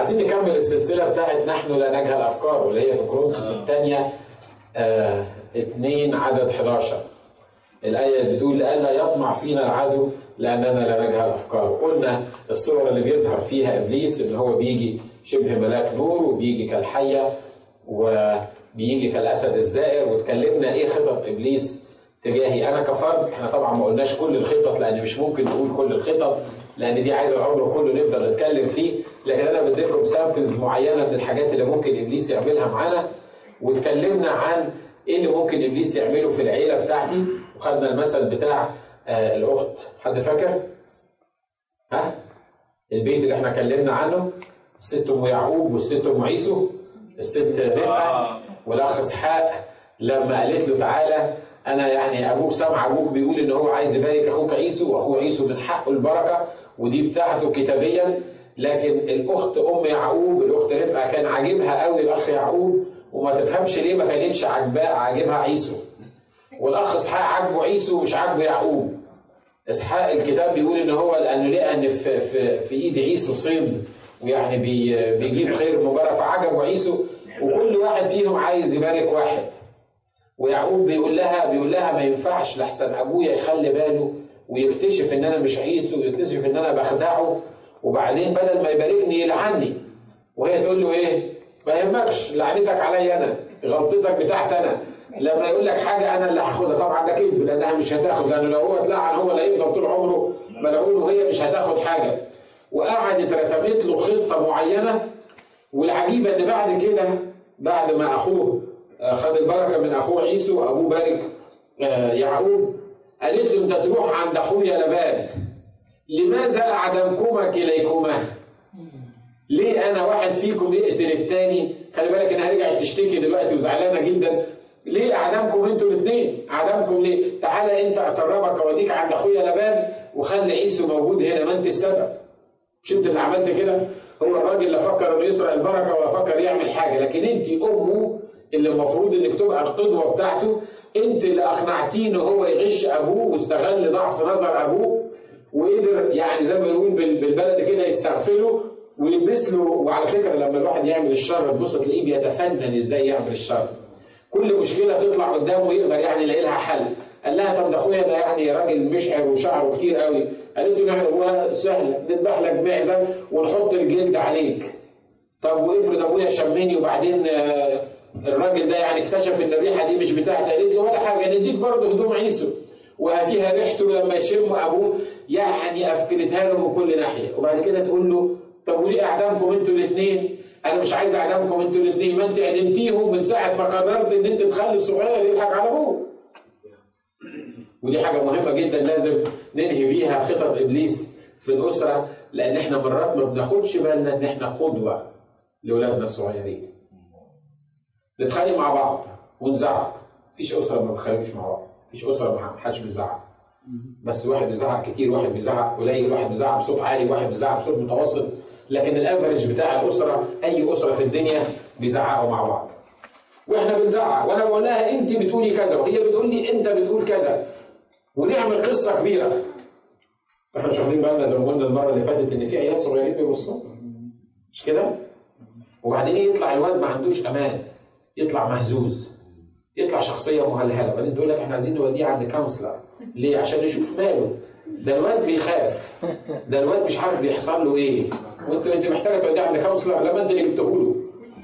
عايزين نكمل السلسلة بتاعت نحن لا نجهل افكار واللي هي في كورنثوس الثانية آه 2 عدد 11 الآية بتقول لئلا يطمع فينا العدو لأننا لا نجهل أفكاره. قلنا الصور اللي بيظهر فيها إبليس إن هو بيجي شبه ملاك نور وبيجي كالحية وبيجي كالأسد الزائر. واتكلمنا إيه خطط إبليس تجاهي. أنا كفرد إحنا طبعا ما قلناش كل الخطط لأن مش ممكن نقول كل الخطط لأن دي عايزة العمر كله نقدر نتكلم فيه. لكن أنا بديلكم samples معينة من الحاجات اللي ممكن إبليس يعملها معانا. واتكلمنا عن إيه اللي ممكن إبليس يعمله في العيلة بتاعتي. وخدنا المثل بتاع آه الأخت. حد فاكر؟ ها؟ البيت اللي إحنا اتكلمنا عنه. الست أم يعقوب والست أم عيسو. الست رفقه والأخ إسحاق. لما قالت له تعالى أنا يعني أبوك سمع أبوك بيقول إن هو عايز يبارك أخوك عيسو وأخوه عيسو من حقه البركة ودي بتاعته كتابيا. لكن الأخت أم يعقوب الأخت رفقه كان عاجبها قوي الأخ يعقوب وما تفهمش ليه ما كانتش عاجباه عاجبها عيسو. والأخ إسحاق عاجبه عيسو ومش عاجبه يعقوب. إسحاق الكتاب بيقول إن هو لأنه لقى إن في, في, في إيد عيسو صيد ويعني بي بيجيب خير بره فعجبه عيسو وكل واحد فيهم عايز يبارك واحد. ويعقوب بيقول لها بيقول لها ما ينفعش لحسن أبويا يخلي باله ويكتشف إن أنا مش عيسو ويكتشف إن أنا بخدعه. وبعدين بدل ما يباركني يلعني وهي تقول له إيه؟ ما يهمكش لعنتك عليا أنا غلطتك بتاعتي أنا. لما يقول لك حاجة أنا اللي هاخدها طبعا ده كذب لأنها مش هتاخد لأنه لو هو اتلعن هو اللي هيفضل طول عمره ملعون وهي مش هتاخد حاجة. وقعدت رسمت له خطة معينة والعجيبة إن بعد كده بعد ما أخوه خد البركة من أخوه عيسو أبوه بارك يعقوب قالت له أنت تروح عند أخويا لبان لماذا أعدمكما كليكما؟ ليه أنا واحد فيكم يقتل التاني خلي بالك إنها رجعت تشتكي دلوقتي وزعلانة جدا. ليه اعدامكم أنتوا الاثنين اعدامكم ليه؟ تعالى أنت أسربك اوديك عند أخويا لبان وخلي عيسو موجود هنا ما أنت السبب. مش انت اللي عملت كده؟ هو الراجل لا فكر إنه يسرق البركة ولا فكر يعمل حاجة لكن أنت أمه اللي المفروض إنك تبقى القدوة بتاعته. أنت اللي أقنعتيه ان هو يغش أبوه واستغل ضعف نظر أبوه. وقدر يعني زي ما بنقول بالبلد كده يستغفله ويلبس له وعلى فكرة لما الواحد يعمل الشر تبص تلاقيه بيتفنن إزاي يعمل الشر. كل مشكلة تطلع قدامه يقدر يعني يلاقي لها حل. قال لها طب ده أخويا ده يعني راجل مشعر وشعره كتير قوي. قالت له هو سهله نذبح لك معزة ونحط الجلد عليك. طب وافرض أبويا شمني وبعدين الراجل ده يعني اكتشف إن الريحة دي مش بتاعتي قالت له ولا حاجة نديك برضه هدوم عيسو. وفيها ريحته لما يشم أبوه يعني قفلتها له من كل ناحية وبعد كده تقول له طب وليه أعدامكم أنتوا الاثنين؟ أنا مش عايز أعدامكم أنتوا الاثنين ما أنت أعدمتيهم من ساعة ما قررت إن أنت تخلي الصغير يضحك على أبوه. ودي حاجة مهمة جدا لازم ننهي بيها خطط إبليس في الأسرة لأن إحنا مرات ما بناخدش بالنا إن إحنا قدوة لأولادنا الصغيرين. نتخانق مع بعض ونزعق مفيش أسرة ما بتخانقوش مع بعض مفيش أسرة ما حدش بيزعق. بس واحد بيزعق كتير واحد بيزعق قليل واحد بيزعق بصوت عالي واحد بيزعق بصوت متوسط. لكن الافرج بتاع الأسرة أي أسرة في الدنيا بيزعقوا مع بعض. وإحنا بنزعق وأنا بقول لها أنت بتقولي كذا وهي بتقول لي أنت بتقول كذا. ونعمل قصة كبيرة. إحنا مش واخدين بالنا زي ما قلنا المرة اللي فاتت إن في عيال صغيرين بيبصوا مش كده؟ وبعدين يطلع الواد ما عندوش أمان. يطلع مهزوز. يطلع شخصية مهلهلة. وبعدين تقول لك إحنا عايزين نوديه عند counselor ليه؟ عشان نشوف ماله. ده الواد بيخاف. ده الواد مش عارف بيحصل له إيه. وانت أنت محتاجة توديه عند counselor لما انت اللي جبته له.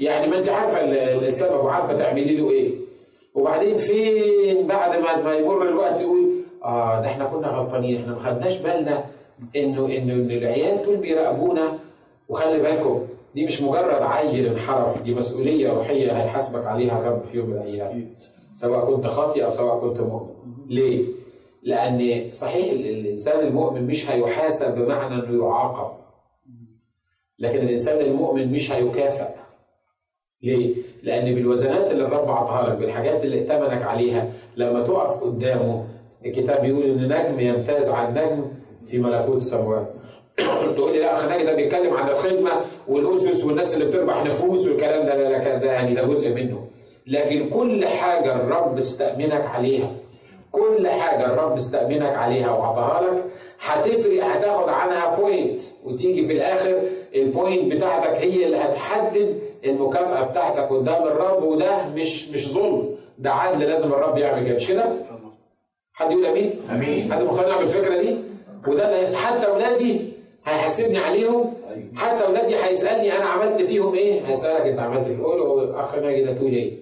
يعني ما انت عارفه السبب وعارفة تعملي له إيه. وبعدين فين بعد ما ما يمر الوقت تقول آه ده إحنا كنا غلطانين. إحنا ما خدناش بالنا انه انه إن العيال دول بيراقبونا. وخلي بالكم دي مش مجرد عيل انحرف دي مسؤولية روحية هيحاسبك عليها الرب في يوم من الأيام. سواء كنت خاطئ أو سواء كنت مؤمن. ليه؟ لأن صحيح الإنسان المؤمن مش هيحاسب بمعنى إنه يعاقب. لكن الإنسان المؤمن مش هيكافئ. ليه؟ لأن بالوزنات اللي الرب عطاها لك بالحاجات اللي ائتمنك عليها لما تقف قدامه الكتاب بيقول إن نجم يمتاز عن نجم في ملكوت السماوات تقول لي لا اخ ناجي ده بيتكلم عن الخدمة والأسس والناس اللي بتربح نفوس والكلام ده لا لا ده يعني ده جزء منه لكن كل حاجة الرب استأمنك عليها كل حاجة الرب استأمنك عليها وعطاها لك هتفرق هتاخد عنها point وتيجي في الآخر ال points بتاعتك هي اللي هتحدد المكافأة بتاعتك قدام الرب وده مش مش ظلم ده عدل لازم الرب يعمل كده مش كده؟ حد يقول أمين؟ أمين حد مقتنع بالفكرة دي؟ وده اللي حتى اولادي هيحاسبني عليهم حتى اولادي هيسألني أنا عملت فيهم إيه؟ هيسألك أنت عملت فيه قول له أخ ناجي ده تقول إيه؟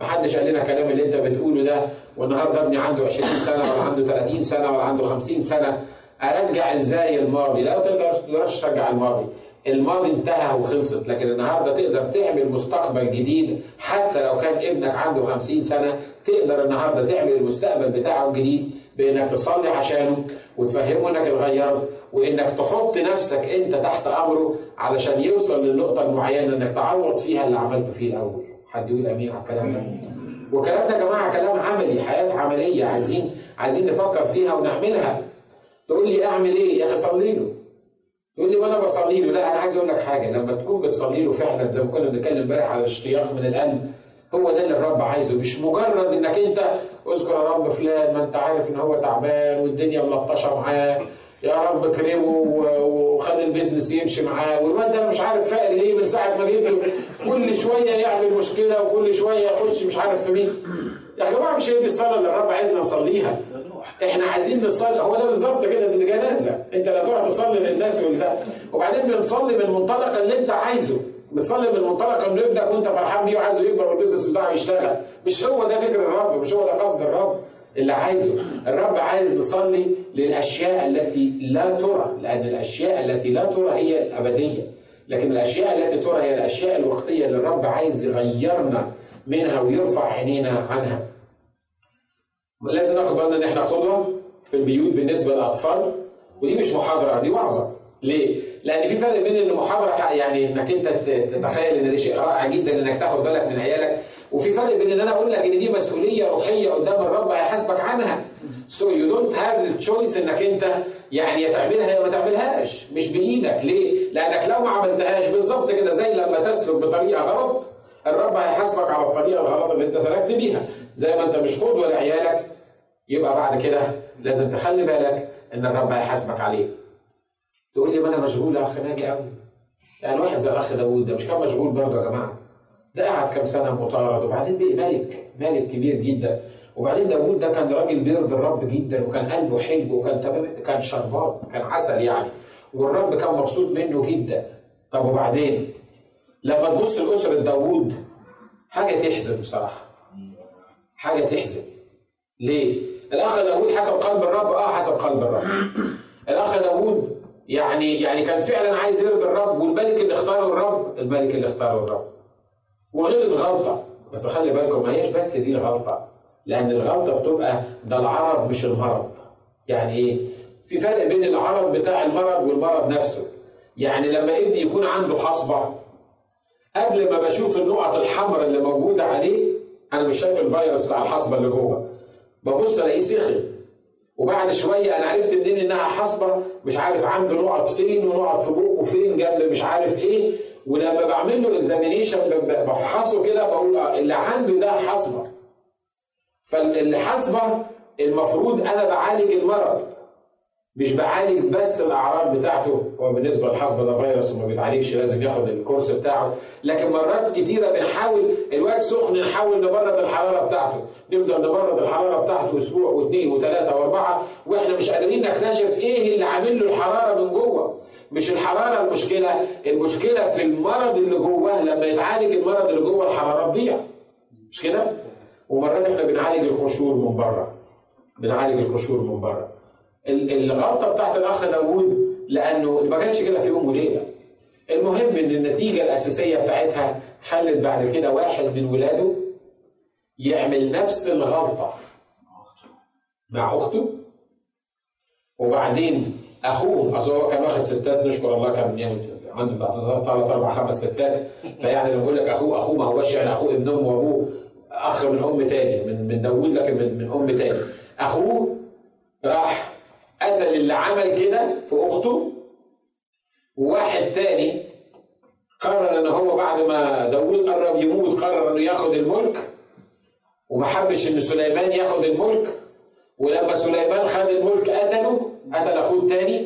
محدش قال لنا الكلام اللي أنت بتقوله ده والنهاردة ابني عنده 20 سنة ولا عنده 30 سنة ولا عنده 50 سنة أرجع إزاي الماضي؟ لا تقدرش ترجع الماضي. الماضي انتهى وخلصت لكن النهارده تقدر تعمل مستقبل جديد حتى لو كان ابنك عنده 50 سنة تقدر النهارده تعمل المستقبل بتاعه الجديد بإنك تصلي عشانه وتفهمه إنك اتغيرت وإنك تحط نفسك أنت تحت أمره علشان يوصل للنقطه المعينه إنك تعوض فيها اللي عملته فيه الأول. حد يقول أمين على الكلام ده؟ والكلام ده يا جماعة كلام عملي حياة عملية عايزين عايزين نفكر فيها ونعملها. تقول لي أعمل إيه؟ يا أخي صلي له. تقول لي وأنا بصلي له لا أنا عايز أقول لك حاجة لما تكون بتصلي له فعلا زي ما كنا بنتكلم امبارح على الاشتياق من القلب هو ده اللي الرب عايزه. مش مجرد إنك أنت اذكر يا رب فلان ما أنت عارف إن هو تعبان والدنيا ملطشة معاه. يا رب كرمه وخلي البيزنس يمشي معاه. والواد ده مش عارف فقر ليه من ساعة ما جيت له. كل شوية يعمل مشكلة وكل شوية يخش مش عارف في مين. يا جماعة مش هي دي الصلاة اللي الرب عايزنا نصليها. إحنا عايزين نصلي. هو ده بالظبط كده من جنازه أنت لا تقعد تصلي للناس ولا وبعدين بنصلي من المنطلق اللي أنت عايزه. بتصلي من المنطلق ان ابنك وانت فرحان بيه وعايزه يكبر والبيزنس بتاعه يشتغل. مش هو ده فكر الرب مش هو ده قصد الرب. اللي عايزه. الرب عايز نصلي للأشياء التي لا ترى. لأن الأشياء التي لا ترى هي الأبدية. لكن الأشياء التي ترى هي الأشياء الوقتية اللي الرب عايز يغيرنا منها ويرفع عينينا عنها. لازم ناخد بالنا إن إحنا قدوة في البيوت بالنسبة للأطفال. ودي مش محاضرة دي وعظة. ليه؟ لأن في فرق بين ان محاضرة يعني إنك أنت تتخيل إن ده شيء رائع جدا إنك تاخد بالك من عيالك. وفي فرق بين إن أنا أقول لك إن دي مسؤولية روحية قدام الرب هيحاسبك عنها. so you don't have ال choice إنك أنت يعني يا تعملها يا ما تعملهاش. مش بإيدك. ليه؟ لأنك لو ما عملتهاش بالظبط كده زي لما تسلك بطريقة غلط الرب هيحاسبك على الطريقة الغلط اللي أنت سلكت بيها. زي ما أنت مش قدوة لعيالك يبقى بعد كده لازم تخلي بالك إن الرب هيحاسبك عليه تقول لي ما أنا مشغول يا اخ ناجي قوي يعني واحد زي الأخ داوود ده مش كان مشغول برضه يا جماعة. ده قعد كام سنة مطارد وبعدين بقي ملك ملك كبير جدا. وبعدين داوود ده كان راجل بيرضي الرب جدا وكان قلبه حلو وكان تمام كان شربات كان عسل يعني. والرب كان مبسوط منه جدا. طب وبعدين؟ لما تبص لأسرة داوود حاجة تحزن بصراحة. حاجة تحزن. ليه؟ الأخ داوود حسب قلب الرب. آه حسب قلب الرب. الأخ داوود يعني يعني كان فعلا عايز يرضي الرب والملك اللي اختاره الرب الملك اللي اختاره الرب. وغلط غلطه بس خلي بالكم ما هيش بس دي الغلطة لأن الغلطة بتبقى ده العرض مش المرض. يعني إيه؟ في فرق بين العرض بتاع المرض والمرض نفسه. يعني لما ابني يكون عنده حصبه قبل ما بشوف النقط الحمراء اللي موجودة عليه أنا مش شايف الفيروس بتاع الحصبه اللي جوه. ببص ألاقيه سخن. وبعد شوية أنا عرفت منين إنها حصبة مش عارف عنده نقط فين ونقط في بقه فين جنب مش عارف إيه. ولما بعمل له اكزامينيشن بفحصه كده بقول آه، اللي عنده ده حصبة. فالحصبة المفروض أنا بعالج المرض. مش بعالج بس الأعراض بتاعته هو بالنسبة للحصبه ده فيروس وما بيتعالجش لازم ياخد الكورس بتاعه. لكن مرات كتيرة بنحاول الوقت سخن نحاول نبرد الحرارة بتاعته. نفضل نبرد الحرارة بتاعته أسبوع واثنين وثلاثة وأربعة وإحنا مش قادرين نكتشف إيه اللي عامل له الحرارة من جوه. مش الحرارة المشكلة المشكلة في المرض اللي جوه لما يتعالج المرض اللي جوه الحرارة تضيع. مش كده؟ ومرات إحنا بنعالج القشور من بره. بنعالج القشور من بره. الغلطة بتاعت الأخ داوود لأنه ما كانش كده في يوم وليلة. المهم إن النتيجة الأساسية بتاعتها خلت بعد كده واحد من ولاده يعمل نفس الغلطة مع أخته. وبعدين أخوه اصل هو كان واخد ستات نشكر الله كان يعني عنده بتاع ثلاث أربع خمس ستات. فيعني لما بقول لك أخوه أخوه ما هوش يعني أخوه ابن امه وأبوه أخ من أم تاني من من داوود لكن من من أم تاني. أخوه راح قتل اللي عمل كده في أخته. وواحد تاني قرر إن هو بعد ما داوود قرب يموت قرر إنه ياخد الملك وما حبش إن سليمان ياخد الملك. ولما سليمان خد الملك قتله قتل أخوه التاني.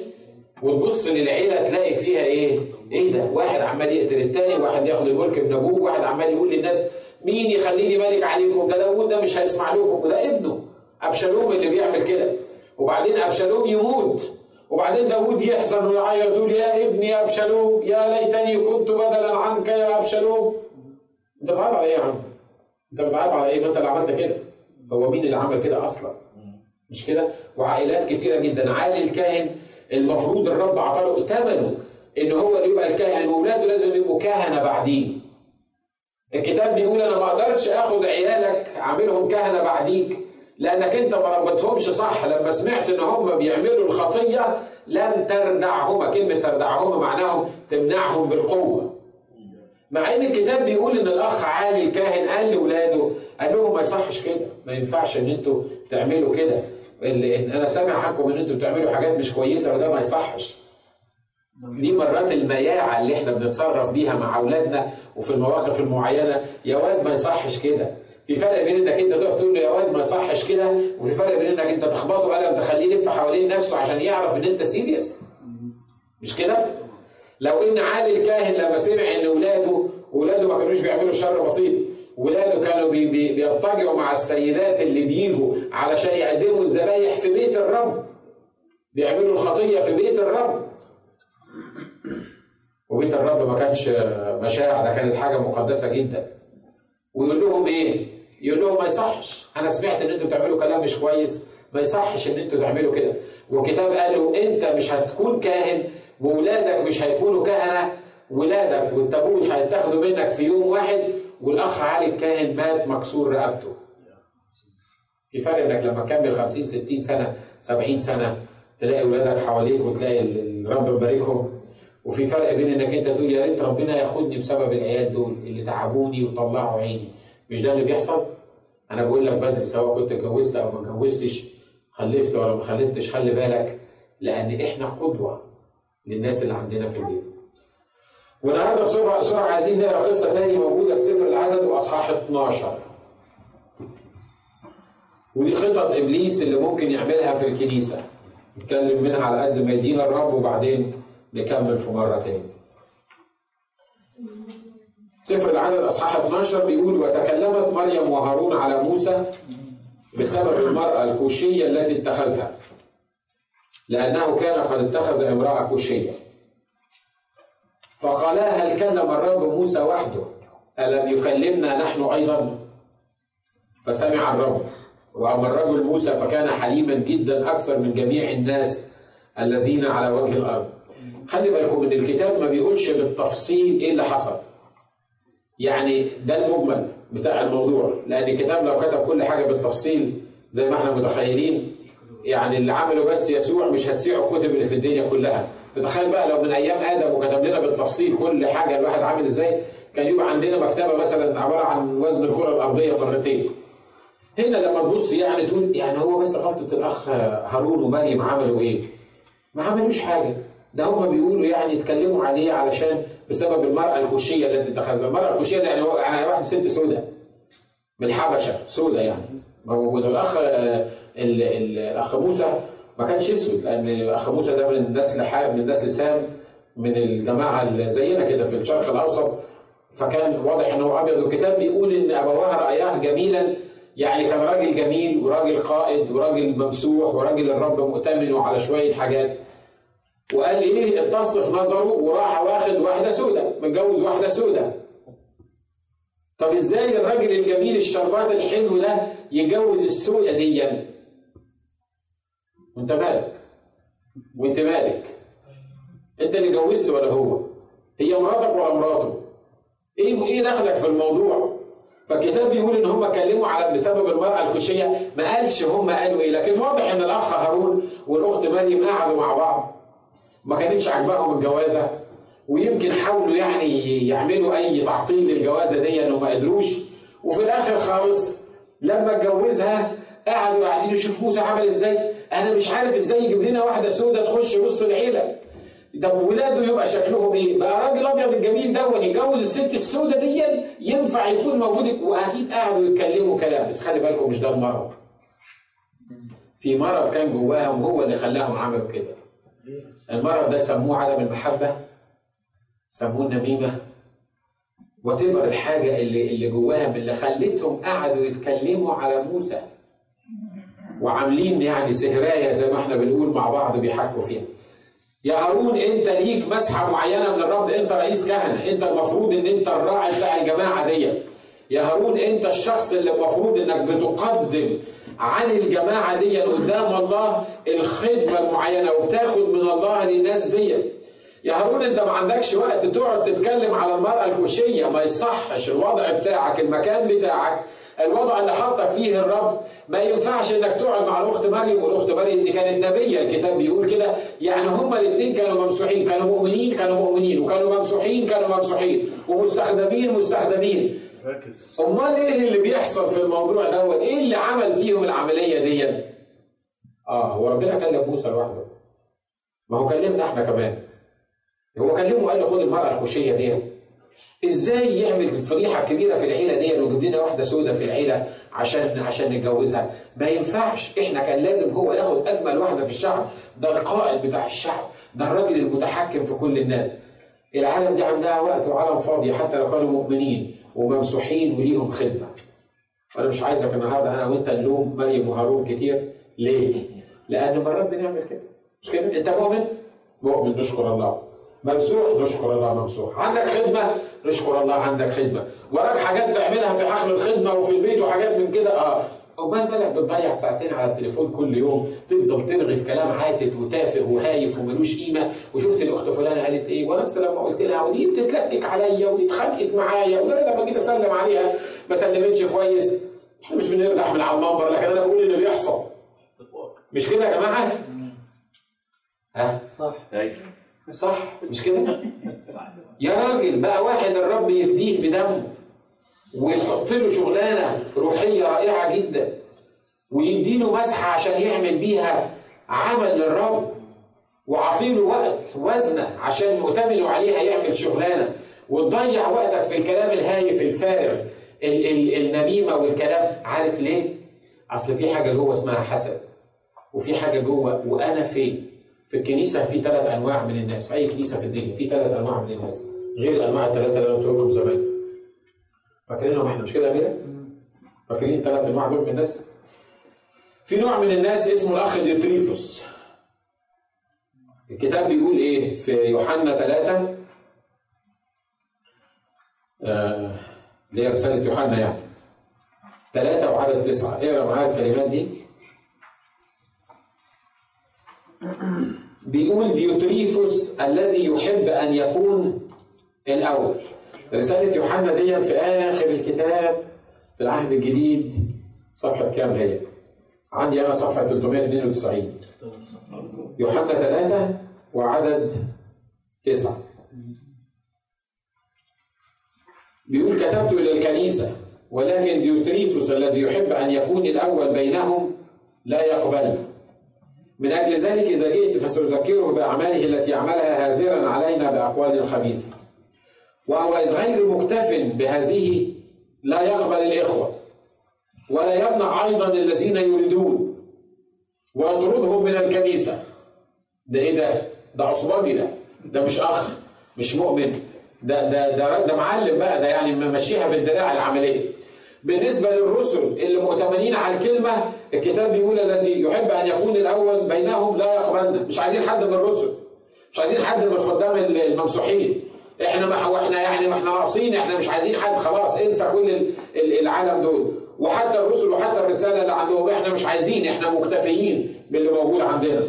وتبص للعيلة تلاقي فيها إيه؟ إيه ده؟ واحد عمال يقتل التاني واحد ياخد الملك من أبوه واحد عمال يقول للناس مين يخليني ملك عليكم؟ ده داوود ده مش هيسمع لكم ده ابنه. ابشالوم اللي بيعمل كده. وبعدين ابشالوم يموت وبعدين داوود يحزن ويعيط يقول يا ابني يا ابشالوم يا ليتني كنت بدلا عنك يا ابشالوم أنت بتعيط على إيه يا عم؟ أنت بتعيط على إيه؟ ما أنت اللي عملت كده هو مين اللي عمل كده أصلا؟ مش كده؟ وعائلات كتيرة جدا عالي الكاهن المفروض الرب عطاله ائتمنوا إن هو اللي يبقى الكاهن واولاده لازم يبقوا كهنه بعديه. الكتاب بيقول أنا ما أقدرش اخد عيالك أعملهم كهنه بعديك لأنك أنت ما ربطهمش صح. لما سمعت إن هم بيعملوا الخطية لم تردعهما. كلمة تردعهما معناهم تمنعهم بالقوة. مع إن الكتاب بيقول إن الأخ علي الكاهن قال لأولاده قال لهم ما يصحش كده. ما ينفعش إن أنتوا تعملوا كده. إن أنا سامع عنكم إن أنتوا بتعملوا حاجات مش كويسة وده ما يصحش. دي مرات المياعة اللي إحنا بنتصرف بيها مع أولادنا وفي المواقف المعينة. يا واد ما يصحش كده. في فرق بين إنك أنت تقف تقول له يا واد ما يصحش كده وفي فرق بين إنك أنت تخبطه قلم تخليه يلف حوالين نفسه عشان يعرف إن أنت serious مش كده؟ لو إن عالي الكاهن لما سمع إن اولاده اولاده ما كانوش بيعملوا شر بسيط ولاده كانوا بي بي بيضطجعوا مع السيدات اللي بيجوا علشان يقدموا الذبايح في بيت الرب بيعملوا الخطية في بيت الرب وبيت الرب ما كانش مشاع ده كانت حاجة مقدسة جدا ويقول لهم إيه؟ يقول لهم ما يصحش. أنا سمعت إن أنتوا بتعملوا كلام مش كويس. ما يصحش إن أنتوا تعملوا كده. والكتاب قال له أنت مش هتكون كاهن وولادك مش هيكونوا كهنة. ولادك والتابوت هيتاخدوا منك في يوم واحد. والأخ علي الكاهن مات مكسور رقبته. في فرق إنك لما تكمل 50 60 سنة 70 سنة تلاقي ولادك حواليك وتلاقي الرب مباركهم. وفي فرق بين إنك أنت تقول يا ريت ربنا ياخدني بسبب العيال دول اللي تعبوني وطلعوا عيني. مش ده اللي بيحصل؟ أنا بقول لك بدري سواء كنت اتجوزت أو ما اتجوزتش خلفت ولا ما خلفتش خلي بالك لأن إحنا قدوة للناس اللي عندنا في البيت. والنهاردة بسرعة بسرعة عايزين نقرأ قصة ثانية موجودة في سفر العدد وأصحاح 12. ودي خطط إبليس اللي ممكن يعملها في الكنيسة. نتكلم منها على قد ما يدينا الرب وبعدين نكمل في مرة تاني سفر العدد أصحاح 12 بيقول وتكلمت مريم وهارون على موسى بسبب المرأة الكوشية التي اتخذها لأنه كان قد اتخذ امرأة كوشية. فقالا هل كلم الرب موسى وحده؟ ألم يكلمنا نحن أيضا؟ فسمع الرب. وأما الرجل موسى فكان حليما جدا أكثر من جميع الناس الذين على وجه الأرض. خلي بالكم إن الكتاب ما بيقولش بالتفصيل إيه اللي حصل. يعني ده المجمل بتاع الموضوع. لأن الكتاب لو كتب كل حاجة بالتفصيل زي ما إحنا متخيلين يعني اللي عمله بس يسوع مش هتسيعوا الكتب اللي في الدنيا كلها. فتخيل بقى لو من أيام آدم وكتب لنا بالتفصيل كل حاجة الواحد عامل إزاي؟ كان يبقى عندنا مكتبة مثلا عبارة عن وزن الكرة الأرضية مرتين هنا لما تبص يعني تقول يعني هو بس غلطة الأخ هارون ومريم عملوا إيه؟ ما عملوش حاجة. ده هم بيقولوا يعني يتكلموا عليه علشان بسبب المرأة الكوشية التي اتخذها، المرأة الكوشية يعني هو يعني واحد ست سوداء من الحبشة سوداء يعني. موجود الأخ موسى ما كانش أسود لأن الأخ موسى ده من نسل حاب من نسل سام من الجماعة اللي زينا كده في الشرق الأوسط. فكان واضح إنه أبيض. والكتاب بيقول إن أبواه رأياه جميلا. يعني كان راجل جميل وراجل قائد وراجل ممسوح وراجل الرب مؤتمن على شوية حاجات. وقال إيه؟ اتصل في نظره وراح واخد واحدة سودة متجوز واحدة سودة. طب إزاي الراجل الجميل الشربات الحلو ده يتجوز السودة دي؟ وأنت مالك؟ وأنت مالك؟ أنت اللي جوزت ولا هو؟ هي مراتك ولا مراته؟ إيه إيه دخلك في الموضوع؟ فالكتاب بيقول إن هم كلموا على بسبب المرأة الكوشيه ما قالش هم قالوا إيه لكن واضح إن الأخ هارون والأخت مريم قعدوا مع بعض. ما كانتش عاجباهم الجوازة ويمكن حاولوا يعني يعملوا أي تعطيل للجوازة دي انه ما قدروش وفي الآخر خالص لما اتجوزها قعدوا قاعدين يشوفوا موسى عمل إزاي أنا مش عارف إزاي يجيب لنا واحدة سودة تخش وسط العيلة طب ولاده يبقى شكلهم إيه؟ بقى راجل أبيض الجميل ده يتجوز الست السودة دي ينفع يكون موجود وأكيد قعدوا يتكلموا كلام بس خلي بالكم مش ده المرض. في مرض كان جواهم هو اللي خلاهم عملوا كده. المرض ده سموه عدم المحبة سموه النميمة. وات الحاجة اللي اللي جواهم اللي خلتهم قعدوا يتكلموا على موسى وعاملين يعني سهرايه زي ما إحنا بنقول مع بعض بيحكوا فيها. يا هارون انت ليك مسحة معينة من الرب انت رئيس كهنة انت المفروض ان انت الراعي بتاع الجماعة دي يا هارون انت الشخص اللي المفروض انك بتقدم عن الجماعة دي قدام الله الخدمة المعينة وبتاخد من الله للناس دي. يا هارون انت ما عندكش وقت تقعد تتكلم على المرأة الكوشية. ما يصحش الوضع بتاعك المكان بتاعك الوضع اللي حطك فيه الرب. ما ينفعش انك تقعد مع الأخت مريم والأخت مريم دي كانت نبية. الكتاب بيقول كده. يعني هما الاثنين كانوا ممسوحين كانوا مؤمنين كانوا مؤمنين وكانوا ممسوحين كانوا ممسوحين ومستخدمين مستخدمين. ركز. امال إيه اللي بيحصل في الموضوع دوت؟ إيه اللي عمل فيهم العملية دي؟ آه هو ربنا كلم موسى لوحده. ما هو كلمنا إحنا كمان. هو كلمه وقال له خد المرأة الكوشيه دي. إزاي يعمل فضيحة كبيرة في العيلة دي ويجيب لنا واحدة سودة في العيلة عشان عشان نتجوزها؟ ما ينفعش. إحنا كان لازم هو ياخد أجمل واحدة في الشعب. ده القائد بتاع الشعب. ده الراجل المتحكم في كل الناس. العالم دي عندها وقت وعالم فاضي حتى لو كانوا مؤمنين. وممسوحين وليهم خدمة. أنا مش عايزك النهارده أنا وأنت نلوم مريم وهارون كتير. ليه؟ لأن مرات بنعمل كده. مش كده؟ أنت مؤمن؟ مؤمن. نشكر الله. ممسوح؟ نشكر الله ممسوح. عندك خدمة؟ نشكر الله عندك خدمة. وراك حاجات تعملها في حقل الخدمة وفي البيت وحاجات من كده؟ آه. امال مالك بتضيع ساعتين على التليفون كل يوم تفضل ترغي في كلام عاتت وتافه وهايف وملوش قيمة وشفت الأخت فلانة قالت إيه؟ وأنا لما قلت لها ودي بتتلكك عليا؟ ودي اتخانقت معايا؟ وأنا لما جيت أسلم عليها ما سلمتش كويس. إحنا مش بنرجع من على المنبر لكن أنا بقول اللي بيحصل مش كده يا جماعة؟ ها؟ صح. صح؟ مش كده؟ يا راجل بقى واحد الرب يفديه بدمه. ويحط له شغلانة روحية رائعة جدا ويديله مسحة عشان يعمل بيها عمل للرب وعطيله وقت وزنة عشان مؤتمنوا عليها يعمل شغلانة وتضيع وقتك في الكلام الهايف الفارغ ال- ال- النميمة والكلام عارف ليه؟ أصل في حاجة جوه اسمها حسد وفي حاجة جوه وأنا فين؟ في الكنيسة في ثلاث أنواع من الناس، في أي كنيسة في الدنيا في ثلاث أنواع من الناس غير الانواع الثلاثه اللي أنا قلت لكم زمان. فاكرينهم إحنا مش كده يا أميرة؟ فاكرين الثلاث انواع دول من الناس؟ في نوع من الناس اسمه الأخ ديوتريفوس. الكتاب بيقول إيه في يوحنا ثلاثة آه اللي هي رسالة يوحنا يعني ثلاثة وعدد تسعة اقرأ معايا الكلمات دي بيقول ديوتريفوس الذي يحب أن يكون الأول رسالة يوحنا دي في آخر الكتاب في العهد الجديد صفحة كام هي؟ عندي أنا صفحة 392 يوحنا ثلاثة وعدد تسعة. بيقول كتبت إلى الكنيسة ولكن ديوتريفوس الذي يحب أن يكون الأول بينهم لا يقبلنا من أجل ذلك إذا جئت فسأذكره بأعماله التي يعملها هازرا علينا بأقوال خبيثة. وهو إذ غير مكتف بهذه لا يقبل الإخوة ولا يمنع أيضا الذين يريدون ويطردهم من الكنيسة. ده إيه ده؟ ده عصباجي ده. ده مش أخ مش مؤمن. ده ده ده, ده معلم بقى ده يعني ممشيها بالدراع العملية. بالنسبة للرسل اللي مؤتمنين على الكلمة الكتاب بيقول الذي يحب أن يكون الأول بينهم لا يقبلنا مش عايزين حد من الرسل. مش عايزين حد من الخدام الممسوحين. إحنا ما إحنا يعني ما إحنا ناقصين إحنا مش عايزين حد خلاص انسى كل العالم دول. وحتى الرسل وحتى الرسالة اللي عندهم إحنا مش عايزين إحنا مكتفيين باللي موجود عندنا.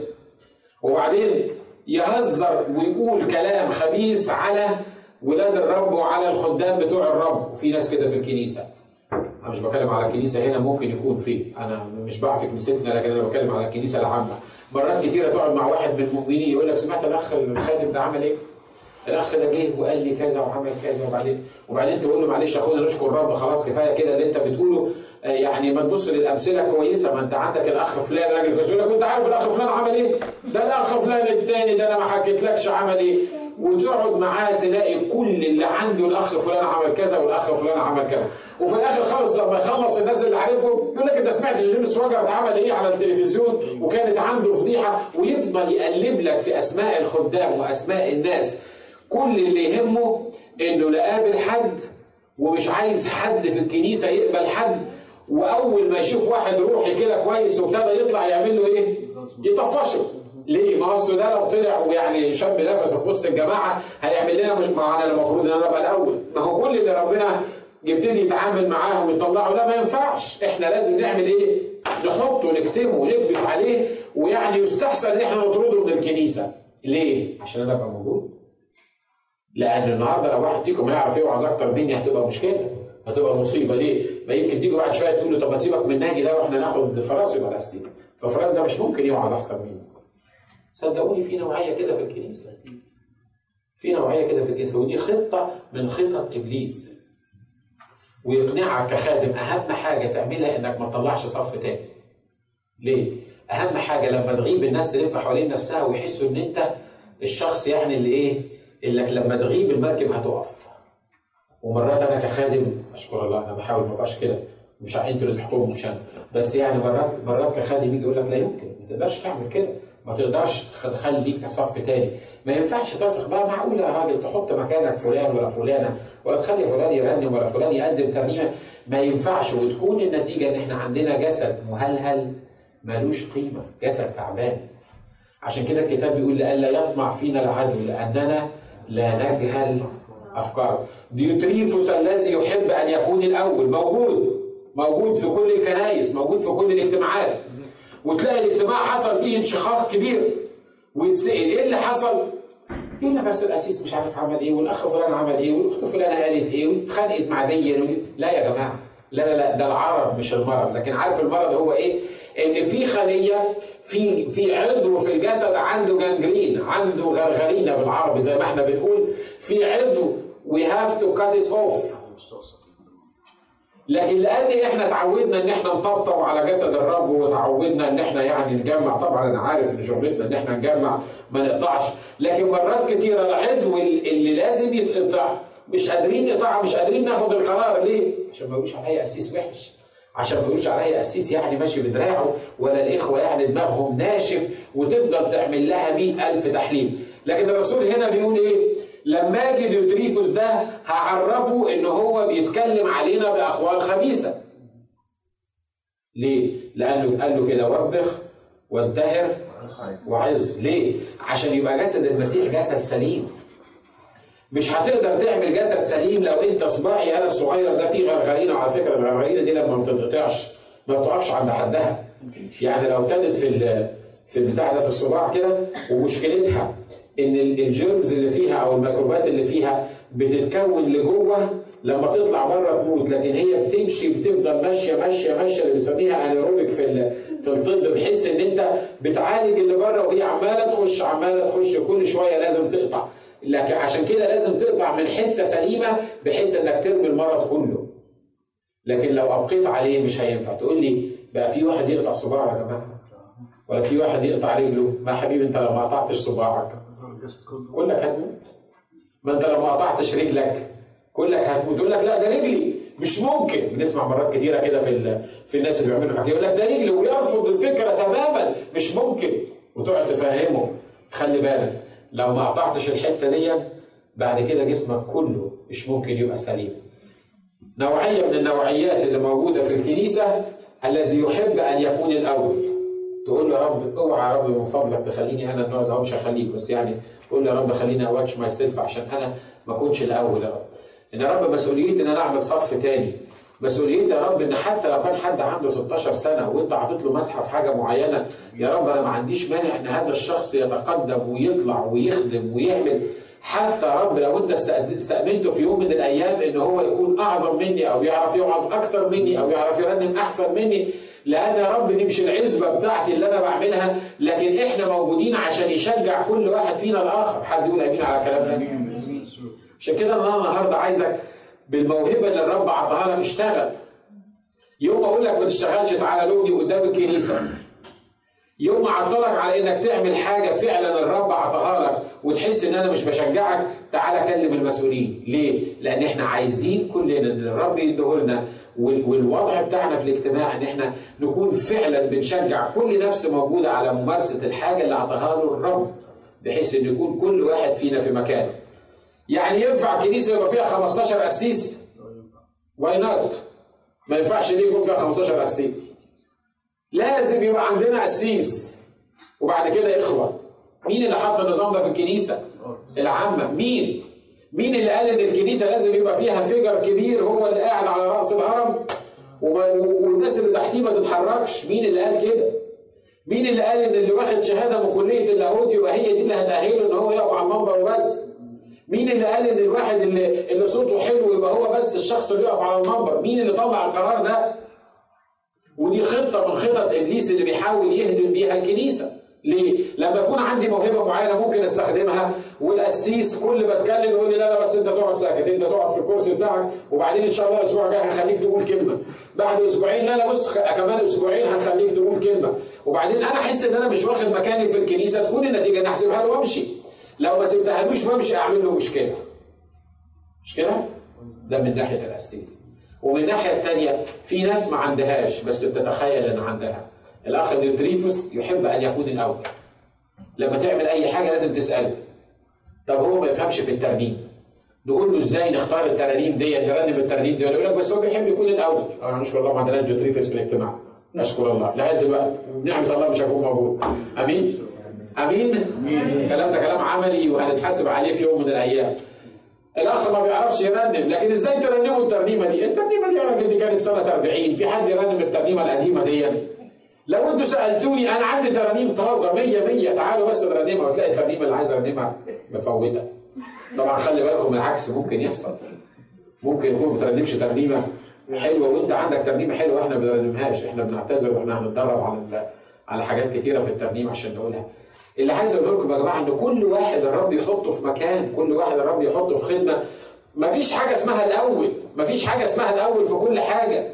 وبعدين يهزر ويقول كلام خبيث على ولاد الرب وعلى الخدام بتوع الرب. وفي ناس كده في الكنيسة. أنا مش بتكلم على الكنيسة هنا ممكن يكون في. أنا مش بعرف كنيستنا لكن أنا بتكلم على الكنيسة العامة. مرات كتيرة تقعد مع واحد من المؤمنين يقول لك سمعت الأخ الخادم ده عمل إيه؟ الأخ ده جه وقال لي كذا وعمل كذا وبعدين وبعدين تقول له معلش يا اخويا نشكر الرب خلاص كفاية كده اللي أنت بتقوله يعني ما تبص للأمثلة كويسة ما أنت عندك الأخ فلان راجل كويس يقول لك أنت عارف الأخ فلان عمل إيه؟ ده الأخ فلان الثاني ده أنا ما حكيتلكش عمل إيه؟ وتقعد معاه تلاقي كل اللي عنده الأخ فلان عمل كذا والأخ فلان عمل كذا وفي الآخر خالص لما يخلص الناس اللي عارفهم يقول لك أنت سمعت جيمس واجر عمل إيه على التلفزيون وكانت عنده فضيحة ويفضل يقلب لك في أسماء الخدام وأسماء الناس كل اللي يهمه إنه لا قابل حد ومش عايز حد في الكنيسة يقبل حد وأول ما يشوف واحد روحي كده كويس وابتدى يطلع يعمل له إيه؟ يطفشه ليه؟ ما أصل ده لو طلع ويعني شاب نفسه في وسط الجماعة هيعمل لنا مش معانا المفروض إن أنا أبقى الأول، ما هو كل اللي ربنا يبتدي يتعامل معاه ويطلعه لا ما ينفعش، إحنا لازم نعمل إيه؟ نحطه نكتمه ونكبس عليه ويعني يستحسن إن إحنا نطرده من الكنيسة. ليه؟ عشان أنا أبقى موجود. لأن النهارده لو واحد فيكم يعرف يوعظ أكتر مني هتبقى مشكلة. هتبقى مصيبة ليه؟ ما يمكن تيجي بعد شوية تقول له طب ما تسيبك من ناجي ده وإحنا ناخد فراس يبقى القسيس. ففراس ده مش ممكن يوعظ أحسن مني. صدقوني في نوعية كده في الكنيسة. في نوعية كده في الكنيسة ودي خطة من خطط إبليس. ويقنعك كخادم أهم حاجة تعملها إنك ما تطلعش صف تاني. ليه؟ أهم حاجة لما تغيب الناس تلف حوالين نفسها ويحسوا إن أنت الشخص يعني اللي إيه؟ اللي لما تغيب المركب هتقف. ومرات أنا كخادم أشكر الله أنا بحاول ما أبقاش كده. مش أنتوا اللي تحكموا مش أنا بس يعني مرات مرات كخادم يجي يقول لك لا يمكن. ما تقدرش تعمل كده. ما تقدرش تخلي ليك صف تاني. ما ينفعش تثق بقى معقول يا راجل؟ تحط مكانك فلان ولا فلانة ولا تخلي فلان يرنم ولا فلان يقدم ترنيمة. ما ينفعش. وتكون النتيجة إن إحنا عندنا جسد مهلهل ملوش قيمة. جسد تعبان. عشان كده الكتاب بيقول لئلا يطمع فينا العدو لأننا لا نجهل افكاره ديوتريفوس الذي يحب أن يكون الأول؟ موجود. موجود في كل الكنائس موجود في كل الاجتماعات. وتلاقي الاجتماع حصل فيه انشقاق كبير. ويتسأل إيه اللي حصل؟ يقول لك بس الأسيس مش عارف عمل إيه والأخ فلان عمل إيه والأخت فلانة قالت إيه واتخانقت مع دي لا يا جماعة. لا لا لا ده العرض مش المرض. لكن عارف المرض هو إيه؟ إن في خلية في في عضو في الجسد عنده جانجرين عنده غرغرينة بالعربي زي ما إحنا بنقول. في عضو we have to cut it off. لكن لأن إحنا اتعودنا ان إحنا نطبطب على جسد الرب وتعودنا ان إحنا يعني نجمع طبعا أنا عارف إن شغلتنا إن إحنا نجمع ما نقطعش. لكن مرات كتيرة العضو اللي لازم يتقطع مش قادرين نقطعه مش قادرين ناخد القرار. ليه؟ عشان ما يقولوش عليا قسيس وحش. عشان ما يقولوش عليا قسيس يعني ماشي بدراعه ولا الإخوة يعني دماغهم ناشف وتفضل تعمل لها مئة ألف تحليل لكن الرسول هنا بيقول إيه؟ لما أجي ديوتريفوس ده هعرفه إن هو بيتكلم علينا باقوال خبيثة. ليه؟ لأنه قال له كده وبخ وانتهر وعظ، ليه؟ عشان يبقى جسد المسيح جسد سليم. مش هتقدر تعمل جسد سليم لو انت صباعي أنا الصغير ده فيه غرغرينة. وعلى فكرة الغرغرينة دي لما ما بتنقطعش ما بتقفش عند حدها. يعني لو ابتدت في في البتاع ده في الصباع كده ومشكلتها إن الجيرمز اللي فيها أو الميكروبات اللي فيها بتتكون لجوه لما تطلع بره تموت. لكن هي بتمشي بتفضل ماشية ماشية ماشية اللي بنسميها انيروبيك في في الطب بحيث إن أنت بتعالج اللي بره وهي عمالة تخش عمالة تخش كل شوية لازم تقطع. لكن عشان كده لازم تقطع من حتة سليمة بحيث إنك ترمي المرض كله. لكن لو أبقيت عليه مش هينفع. تقول لي بقى في واحد يقطع صباعه يا جماعة؟ ولا في واحد يقطع رجله؟ ما حبيبي أنت لو ما قطعتش صباعك كلك هتموت. ما أنت لو ما قطعتش رجلك كلك هتموت. يقول لك لا ده رجلي مش ممكن. بنسمع مرات كتيرة كده في في الناس اللي بيعملوا حاجة يقول لك ده رجلي ويرفض الفكرة تماما. مش ممكن. وتقعد تفهمه. خلي بالك. لو ما قطعتش الحتة دي بعد كده جسمك كله مش ممكن يبقى سليم نوعية من النوعيات اللي موجودة في الكنيسة الذي يحب أن يكون الأول تقول يا رب اوعى يا رب من فضلك تخليني أنا النوع ده مش هخليك بس يعني قول يا رب خليني أ watch myself عشان أنا ما أكونش الأول يا رب. إن يا رب مسؤوليتي إن أنا أعمل صف تاني. مسؤوليتي يا رب إن حتى لو كان حد عنده 16 سنة وإنت حاطط له مسحه في حاجة معينة يا رب أنا ما عنديش مانع إن هذا الشخص يتقدم ويطلع ويخدم ويعمل. حتى يا رب لو إنت استأمنته في يوم من الأيام إن هو يكون أعظم مني أو يعرف يوعظ أكتر مني أو يعرف يرنم أحسن مني. لأن يا رب دي مش العزبة بتاعتي اللي أنا بعملها لكن إحنا موجودين عشان يشجع كل واحد فينا الآخر. حد يقول آمين على الكلام ده عشان كده أنا النهارده عايزك بالموهبة اللي الرب عطاها لك اشتغل. يوم أقول لك ما تشتغلش تعالى لوني قدام الكنيسة. يوم ما عطلك على إنك تعمل حاجة فعلا الرب عطاها لك وتحس إن أنا مش بشجعك تعالى كلم المسؤولين. ليه؟ لأن إحنا عايزين كلنا إن الرب يديهولنا والوضع بتاعنا في الاجتماع إن إحنا نكون فعلا بنشجع كل نفس موجودة على ممارسة الحاجة اللي اعطاها له الرب بحيث إن يكون كل واحد فينا في مكانه. يعني ينفع كنيسة يبقى فيها 15 قسيس؟ why not ما ينفعش ليه يكون فيها 15 قسيس لازم يبقى عندنا قسيس وبعد كده إخوة مين اللي حط النظام ده في الكنيسة؟ العامة مين؟ مين اللي قال إن الكنيسة لازم يبقى فيها figure كبير هو اللي قاعد على رأس الهرم والناس اللي تحتيه ما تتحركش مين اللي قال كده؟ مين اللي قال إن اللي واخد شهادة من كلية اللاهوت يبقى هي دي اللي هتأهله إن هو يقف على المنبر وبس؟ مين اللي قال إن الواحد اللي اللي صوته حلو يبقى هو بس الشخص اللي يقف على المنبر؟ مين اللي طلع القرار ده؟ ودي خطة من خطط إبليس اللي بيحاول يهدم بيها الكنيسة. ليه؟ لما يكون عندي موهبة معينة ممكن أستخدمها والقسيس كل ما أتكلم يقول لي لا لا بس أنت تقعد ساكت أنت تقعد في الكرسي بتاعك وبعدين إن شاء الله الأسبوع الجاي هخليك تقول كلمة بعد أسبوعين لا لا بص كمان أسبوعين هخليك تقول كلمة وبعدين أنا أحس إن أنا مش واخد مكاني في الكنيسة تكون النتيجة إني أحسبها له وأمشي لو ما سبتهالوش وامشي اعمل له مشكلة. مش كده؟ ده من ناحية القسيس ومن الناحيه الثانية في ناس ما عندهاش بس بتتخيل إن عندها. الأخ ديوتريفوس يحب أن يكون الأول. لما تعمل أي حاجة لازم تسأله. طب هو ما يفهمش في الترنيم. نقول له إزاي نختار الترانيم دي نرنم الترنيم دي يقول لك بس هو بيحب يكون الأول. آه نشكر الله ما عندناش ديوتريفوس في الاجتماع. نشكر الله. لغاية دلوقتي. نعمة الله مش هيكون موجود. أمين؟ أمين. الكلام ده كلام عملي وهنتحاسب عليه في يوم من الأيام. الأخ ما بيعرفش يرنم لكن إزاي ترنموا الترنيمة دي؟ الترنيمة دي يا راجل دي كانت سنة 40 في حد يرنم الترنيمة القديمة دي؟ لو أنتوا سألتوني أنا عندي ترانيم طازة 100 100 تعالوا بس نرنمها وتلاقي الترنيمة اللي عايز أرنمها مفوتة. طبعا خلي بالكم العكس ممكن يحصل. ممكن يكون ما بترنمش ترنيمة حلوة وأنت عندك ترنيمة حلوة وإحنا ما بنرنمهاش. إحنا بنعتذر وإحنا هنتدرب على على حاجات كتيرة في الترنيم عشان نقولها. اللي عايز أقول لكم يا جماعة إن كل واحد الرب يحطه في مكان كل واحد الرب يحطه في خدمة مفيش حاجة اسمها الأول مفيش حاجة اسمها الأول في كل حاجة.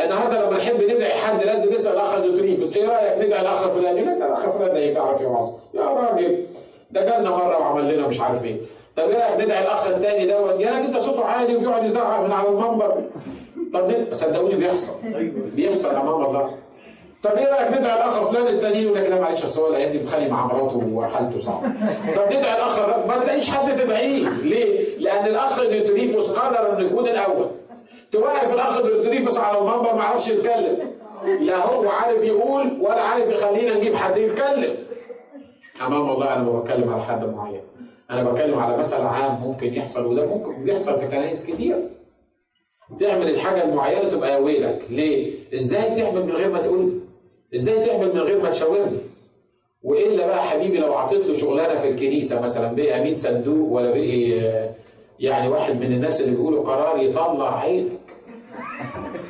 النهارده لما نحب ندعي حد لازم نسال الأخ دوتريفس إيه رأيك ندعي الأخ فلان؟ يقول لك الأخ فلان ده يعرف يوعظ يا راجل ده جالنا مرة وعمل لنا مش عارف إيه. طب إيه رأيك ندعي الأخ الثاني دوت يا راجل ده صوته عالي وبيقعد يزعق من على المنبر. طب صدقوني بيحصل. بيحصل امام الله. طب إيه رأيك ندعي الأخ فلان التاني يقول لك لا معلش أصل هو دي مخلي مع مراته وحالته صعبة. طب ندعي الأخ ما تلاقيش حد تدعيه، ليه؟ لأن الأخ ديوتريفوس قرر إنه يكون الأول. توقف الأخ ديوتريفوس على المنبر ما يعرفش يتكلم. لا هو عارف يقول ولا عارف يخلينا نجيب حد يتكلم. امام الله أنا ما بتكلم على حد معين. أنا بتكلم على مثل عام ممكن يحصل وده ممكن بيحصل في كنايس كتير. تعمل الحاجة المعينة تبقى يا ويلك، ليه؟ إزاي تعمل من غير ما تقول إزاي تعمل من غير ما تشاورني؟ وإلا بقى حبيبي لو اعطيت له شغلانة في الكنيسة مثلا بقي امين صندوق ولا بقي يعني واحد من الناس اللي بيقولوا قرار يطلع عينك.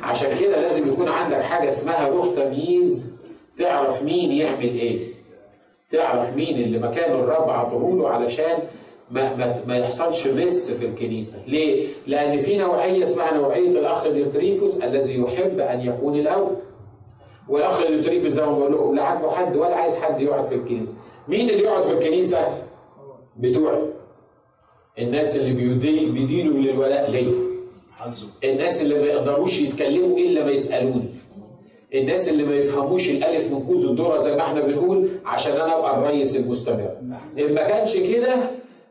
عشان كده لازم يكون عندك حاجة اسمها روح تمييز تعرف مين يعمل إيه. تعرف مين اللي مكانه الرب عطوه علشان ما, ما, ما يحصلش mess في الكنيسة. ليه؟ لأن في نوعية اسمها نوعية الأخ ديوتريفوس الذي يحب أن يكون الأول. والأخ ديوتريفوس زي ما بقول لكم لا عاجبه حد ولا عايز حد يقعد في الكنيسة. مين اللي يقعد في الكنيسة؟ بتوعي. الناس اللي بيدي بيدينوا بالولاء ليا الناس اللي ما يقدروش يتكلموا إلا ما يسألوني. الناس اللي ما يفهموش الألف من كوز الذره زي ما إحنا بنقول عشان أنا أبقى الريس المستمر. إن ما كانش كده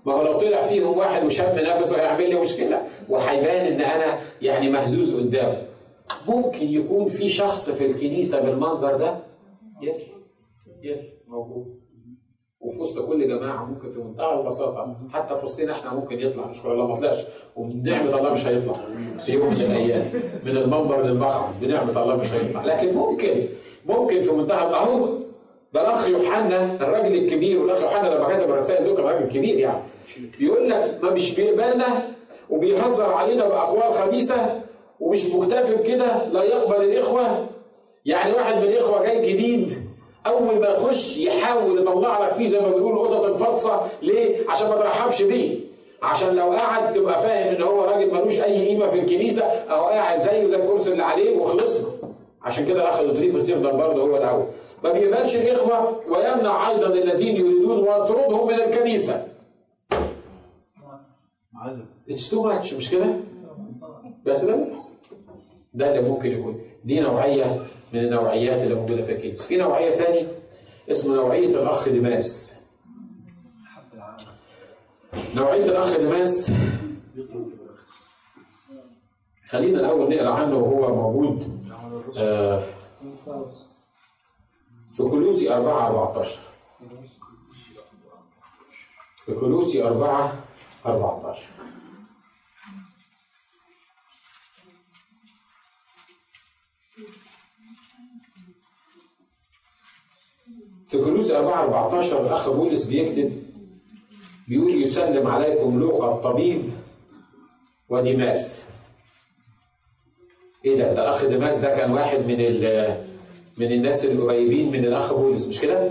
ما هو لو طلع فيهم واحد وشاب نفسه هيعمل لي مشكلة. وهيبان إن أنا يعني مهزوز قدامه. ممكن يكون في شخص في الكنيسة بالمنظر ده؟ يس يس موجود. وفي وسط كل جماعة ممكن في منتهى البساطة. حتى في وسطنا إحنا ممكن يطلع. نشكر الله ما طلعش. وبنعمة الله مش هيطلع. في يوم من الأيام. من المنبر للمقعد بنعمة الله مش هيطلع. لكن ممكن. ممكن في منتهى أهو. ده الأخ يوحنا الراجل الكبير. والأخ يوحنا لما كتب الرسائل دول كان راجل كبير يعني. بيقول لك ما مش بيقبلنا. وبيهزر علينا بأقوال خبيثة. ومش مكتفي بكده لا يقبل الإخوة. يعني واحد من الإخوة جاي جديد أول ما يخش يحاول يطلع لك فيه زي ما بيقولوا اوضه الفطسه ليه؟ عشان ما ترحبش بيه. عشان لو قعد تبقى فاهم إن هو راجل ملوش أي قيمة في الكنيسة أو قاعد زيه زي الكرسي اللي عليه وخلصنا. عشان كده الاخ ديوتريفوس يفضل برضه هو الأول. ما بيقبلش الإخوة ويمنع أيضا الذين يريدون ويطردهم من الكنيسة. it's too much مش كده؟ بس ده ده اللي ممكن يكون. دي نوعية من النوعيات اللي موجودة في الكنيسة. في نوعية ثانية اسمه نوعية الأخ ديماس نوعية الأخ ديماس. خلينا الأول نقرأ عنه وهو موجود آه في كلوسي 4 14 في كلوسي 4 14 في كلوسي 4 14 الأخ بولس بيكتب بيقول يسلم عليكم لوقا الطبيب وديماس إيه ده؟ ده الأخ ديماس ده كان واحد من من الناس القريبين من الأخ بولس مش كده؟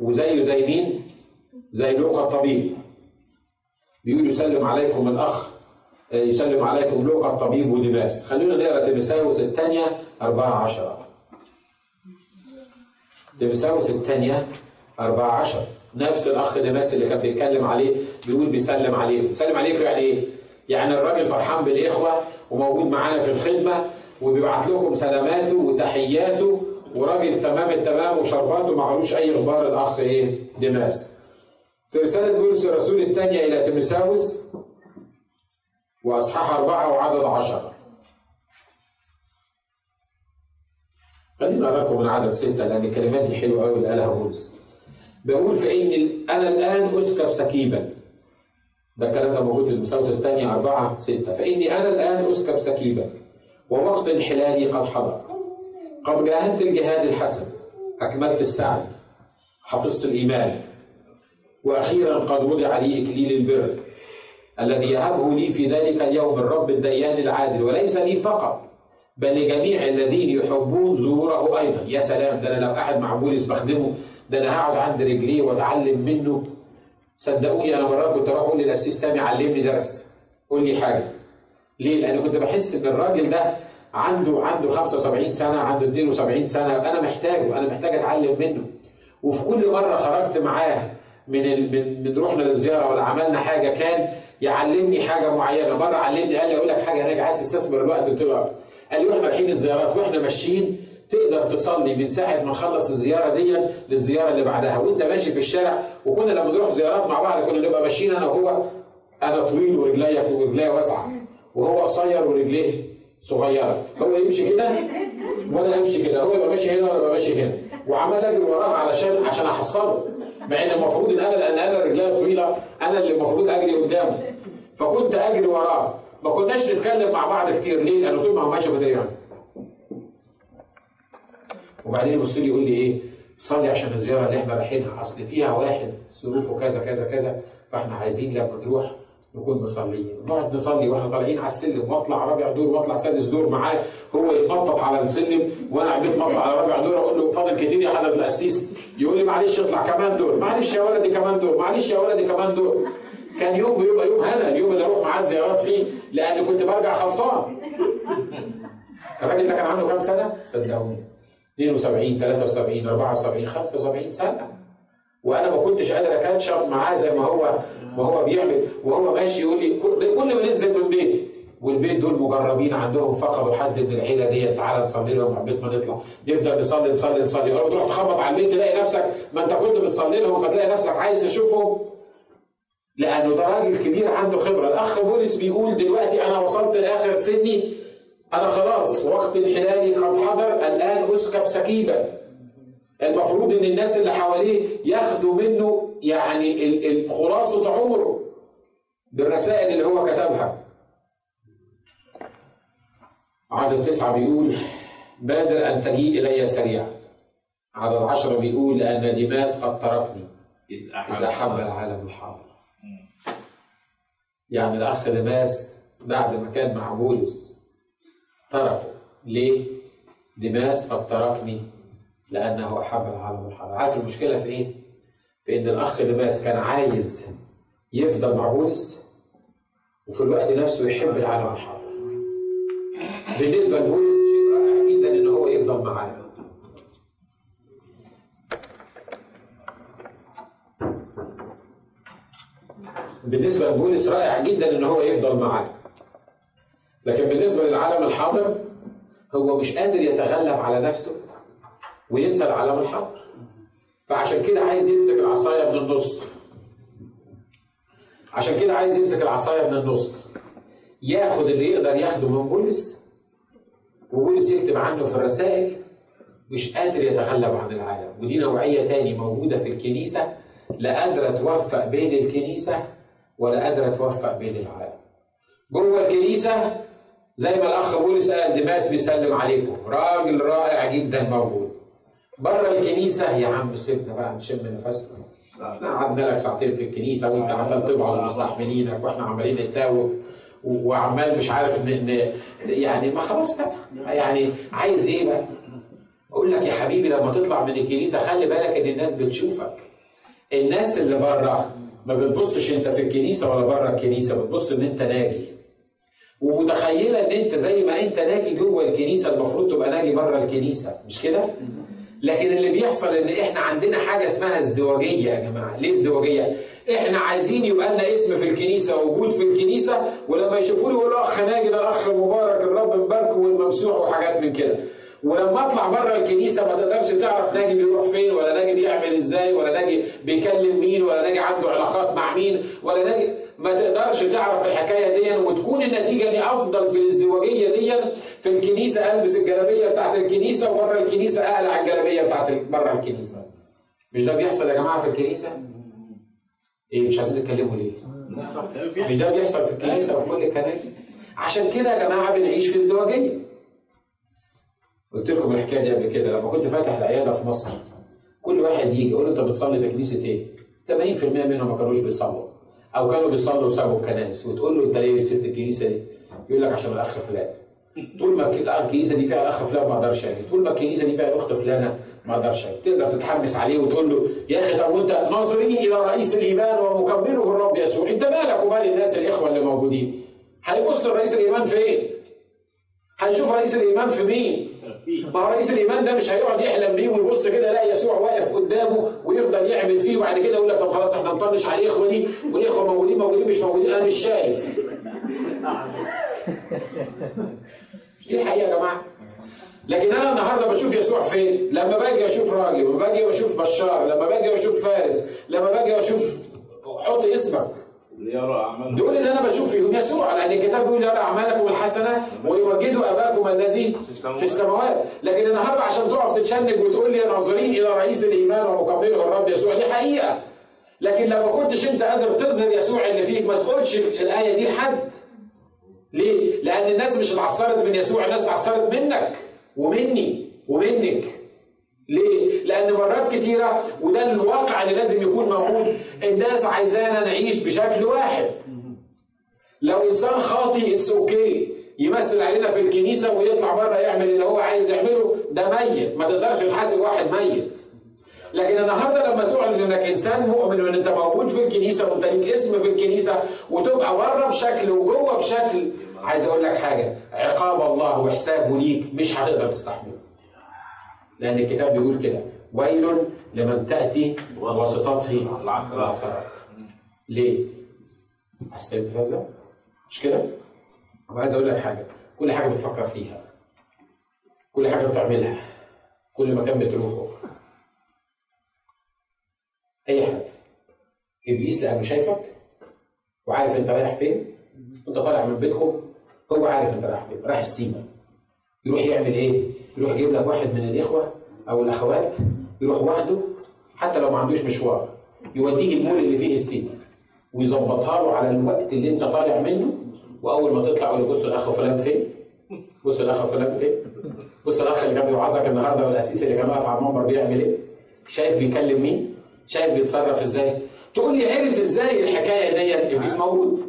وزيه زي مين؟ زي لوقا الطبيب. بيقول يسلم عليكم الأخ يسلم عليكم لوقا الطبيب وديماس خلونا نقرأ تيموثاوس الثانية 14 تيموثاوس الثانية 14 نفس الأخ ديماس اللي كان بيتكلم عليه بيقول بيسلم عليكم بيسلم عليكم يعني إيه؟ يعني الراجل فرحان بالإخوة وموجود معانا في الخدمة وبيبعت لكم سلاماته وتحياته وراجل تمام التمام وشرباته معلوش أي غبار الأخ إيه؟ ديماس في رسالة بولس الرسول الثانية إلى تيمساوس وأصحاح أربعة وعدد عشره خلينا اقرا لكم من عدد ستة لأن الكلمات دي حلوة قوي اللي قالها بولس بيقول فإن أنا الآن أسكب سكيبا. ده الكلام ده موجود في تيموثاوس الثانية أربعة ستة. فإني أنا الآن أسكب سكيبا. ووقت انحلالي قد حضر. قد جاهدت الجهاد الحسن. أكملت السعي. حفظت الإيمان. وأخيرا قد وضع لي إكليل البر الذي يهبه لي في ذلك اليوم الرب الديان العادل وليس لي فقط. بل لجميع الذين يحبون ظهوره أيضا. يا سلام ده أنا لو قاعد مع بولس بخدمه ده أنا هقعد عند رجليه وأتعلم منه. صدقوني أنا مرات كنت أروح أقول للاسيس سامي علمني درس. قول لي حاجة. ليه؟ لأن كنت بحس إن الراجل ده عنده عنده 75 سنة عنده 72 سنة أنا محتاجه أنا محتاج أتعلم منه. وفي كل مرة خرجت معاه من ال... من من رحنا للزيارة ولا عملنا حاجة كان يعلمني حاجة معينة. مرة علمني قال لي أقول لك حاجة أنا عايز تستثمر الوقت. قلت له قال لي وإحنا رايحين الزيارات وإحنا ماشيين تقدر تصلي من ساعة ما نخلص الزيارة دي للزيارة اللي بعدها. وانت ماشي في الشارع وكنا لما نروح زيارات مع بعض كنا نبقى ماشيين أنا وهو أنا طويل ورجليا ورجليا واسعة. وهو قصير ورجليه صغيرة. هو يمشي كده وأنا امشي كده. هو يبقى ماشي هنا وأنا ابقى ماشي هنا. وعمال أجري وراه علشان عشان أحصله. مع إن المفروض إن أنا لأن أنا رجليا طويلة أنا اللي المفروض أجري قدامه. فكنت أجري وراه. ما كناش نتكلم مع بعض كتير. ليه؟ لأنه طول ما هو ماشي يعني وبعدين يبص لي يقول لي إيه؟ صلي عشان الزيارة اللي إحنا رايحينها أصل فيها واحد ظروفه كذا كذا كذا. فإحنا عايزين لما نروح نكون مصليين. نقعد نصلي وإحنا طالعين على السلم. واطلع رابع دور واطلع سادس دور معاه هو يتنطط على السلم وأنا عمال اطلع على رابع دور. أقول له فاضل كتير يا حضرة القسيس. يقول لي معلش اطلع كمان دور. معلش يا ولدي كمان دور. معلش يا ولدي كمان دور. كان يوم بيبقى يوم هنا اليوم اللي أروح معاه الزيارات فيه لأن كنت برجع خلصان. الراجل ده كان عنده كام سنة؟ صدقوني. 72 73 74 75 سنة. وأنا ما كنتش قادر أكاتشب معاه زي ما هو ما هو بيعمل وهو ماشي يقول لي كل ما ننزل من بيت. والبيت دول مجربين عندهم فقدوا حد من العيلة دي تعالى نصلي لهم على البيت ما نطلع. نفضل نصلي نصلي نصلي. ولو تروح تخبط على البيت تلاقي نفسك ما أنت كنت بتصلي لهم فتلاقي نفسك عايز تشوفهم. لأنه ده راجل كبير عنده خبرة. الأخ بولس بيقول دلوقتي أنا وصلت لآخر سني. أنا خلاص وقت انحلالي قد حضر. الآن أسكب سكيبا المفروض إن الناس اللي حواليه ياخدوا منه يعني خلاصة عمره بالرسائل اللي هو كتبها. عدد تسعة بيقول بادر أن تجيء إلي سريعا؟ عدد عشرة بيقول لأن ديماس قد تركني. إذ أحب العالم الحاضر. يعني الأخ ديماس بعد ما كان مع بولس تركه ليه؟ ديماس قد تركني لأنه أحب العالم الحاضر عارف المشكلة في إيه؟ في إن الأخ ديماس كان عايز يفضل مع بولس وفي الوقت نفسه يحب العالم الحاضر بالنسبة لبولس شيء رائع جدا إن هو يفضل معاه بالنسبة لبولس رائع جدا إن هو يفضل معاه لكن بالنسبة للعالم الحاضر هو مش قادر يتغلب على نفسه وينسى العالم الحاضر. فعشان كده عايز يمسك العصاية من النص. عشان كده عايز يمسك العصاية من النص. ياخد اللي يقدر ياخده من بولس وبولس يكتب عنه في الرسائل مش قادر يتغلب عن العالم. ودي نوعية تاني موجودة في الكنيسة لا قادرة توفق بين الكنيسة ولا قادره توفق بين العالم. جوه الكنيسة زي ما الأخ بولس قال دماس بيسلم عليكم. راجل رائع جدا موجود. بره الكنيسة يا عم سيبنا بقى نشم نفسنا. إحنا قعدنا لك ساعتين في الكنيسة وانت عمال تبعظ مستحملينك وإحنا عمالين نتاوب وعمال مش عارف ن... ن... يعني ما خلاص بقى. يعني عايز إيه بقى؟ أقول لك يا حبيبي لما تطلع من الكنيسة خلي بالك ان الناس بتشوفك. الناس اللي بره ما بتبصش انت في الكنيسة ولا بره الكنيسة بتبص ان انت ناجي ومتخيلة ان انت زي ما انت ناجي جوه الكنيسة المفروض تبقى ناجي بره الكنيسة مش كده؟ لكن اللي بيحصل ان إحنا عندنا حاجة اسمها ازدواجية يا جماعة، ليه ازدواجية؟ إحنا عايزين يبقى لنا اسم في الكنيسة وجود في الكنيسة ولما يشوفوني يقولوا أخ ناجي ده الأخ مبارك الرب مباركه والممسوح وحاجات من كده. ولما اطلع بره الكنيسه ما تقدرش تعرف ناجي بيروح فين ولا ناجي بيعمل إزاي ولا ناجي بيكلم مين ولا ناجي عنده علاقات مع مين ولا ناجي ما تقدرش تعرف الحكاية دي وتكون النتيجه دي أفضل في الازدواجية دي في الكنيسة ألبس الجلابية بتاعت الكنيسة وبره الكنيسة أقلع الجلابية بتاعت بره الكنيسة. مش ده بيحصل يا جماعة في الكنيسة؟ إيه مش عايزين نتكلموا ليه؟ مش ده بيحصل في الكنيسة وفي كل الكنائس؟ عشان كده يا جماعة بنعيش في ازدواجية. قلت لكم الحكاية دي قبل كده لما كنت فاتح العيادة في مصر كل واحد يجي يقول له أنت بتصلي في كنيسة إيه؟ 80% منهم ما كانوش بيصلوا أو كانوا بيصلوا وسابوا الكنائس وتقول له أنت ليه سبت الكنيسة دي؟ يقول لك عشان الأخ فلان طول ما الكنيسة دي فيها الأخ فلان ما أقدرش أجي، طول ما الكنيسة دي فيها الأخت فلانة ما أقدرش أجي، تقدر تتحمس عليه وتقول له يا أخي طب وأنت ناظرين إلى رئيس الإيمان ومكبره الرب يسوع، أنت مالك ومال الناس الإخوة اللي موجودين؟ هيبص رئيس الإيمان فين؟ هيشوف رئيس الإيمان في مين؟ ما هو رئيس الإيمان ده مش هيقعد يحلم بيه ويبص كده لا يسوع واقف قدامه ويفضل يعمل فيه وبعد كده يقول لك طب خلاص إحنا نطنش على الإخوة دي والإخوة موجودين موجودين مش موجودين أنا مش شايف. دي الحقيقة يا جماعة. لكن أنا النهارده بشوف يسوع فين؟ لما باجي أشوف راجل، لما باجي بشوف بشار، لما باجي بشوف فارس، لما باجي بشوف حط اسمك. دول اللي أنا بشوف فيهم يسوع لأن الكتاب بيقول يرى أعمالكم الحسنة ويمجدوا أباكم الذي في السماوات. لكن النهارده عشان تقف تتشنج وتقول لي ناظرين إلى رئيس الإيمان ومكمله الرب يسوع. دي حقيقة. لكن لما كنتش أنت قادر تظهر يسوع اللي فيك ما تقولش الآية دي لحد. ليه؟ لأن الناس مش اتعثرت من يسوع الناس اتعثرت منك ومني ومنك. ليه؟ لأن مرات كتيرة وده الواقع اللي لازم يكون موجود الناس عايزانا نعيش بشكل واحد. لو إنسان خاطي it's okay يمثل علينا في الكنيسة ويطلع بره يعمل اللي هو عايز يعمله ده ميت ما تقدرش تحاسب واحد ميت. لكن النهارده لما تعلن إنك إنسان مؤمن وإن أنت موجود في الكنيسة وانت ليك اسم في الكنيسة وتبقى بره بشكل وجوه بشكل عايز أقول لك حاجة عقاب الله وحسابه ليك مش هتقدر تستحمله. لأن الكتاب بيقول كده. ويل لمن تأتي واسطته العثرة ليه؟ حسيت هذا؟ مش كده؟ وعايز أقول لك حاجة. كل حاجة بتفكر فيها. كل حاجة بتعملها. كل مكان بتروحه. أي حاجة. إبليس لأنه شايفك وعارف أنت رايح فين. وأنت طالع من بيتكم هو عارف أنت رايح فين. رايح السيما. يروح يعمل إيه؟ يروح يجيب لك واحد من الإخوة أو الأخوات يروح واخده حتى لو ما عندوش مشوار يوديه المول اللي فيه السيما ويظبطها له على الوقت اللي انت طالع منه وأول ما تطلع يقول بص الأخ فلان فين؟ بص الأخ فلان فين؟ بص الأخ اللي كان بيوعظك النهارده والأسيس اللي كان واقف على المنبر بيعمل إيه؟ شايف بيكلم مين؟ شايف بيتصرف إزاي؟ تقول لي عرف إزاي الحكاية دي ابليس موجود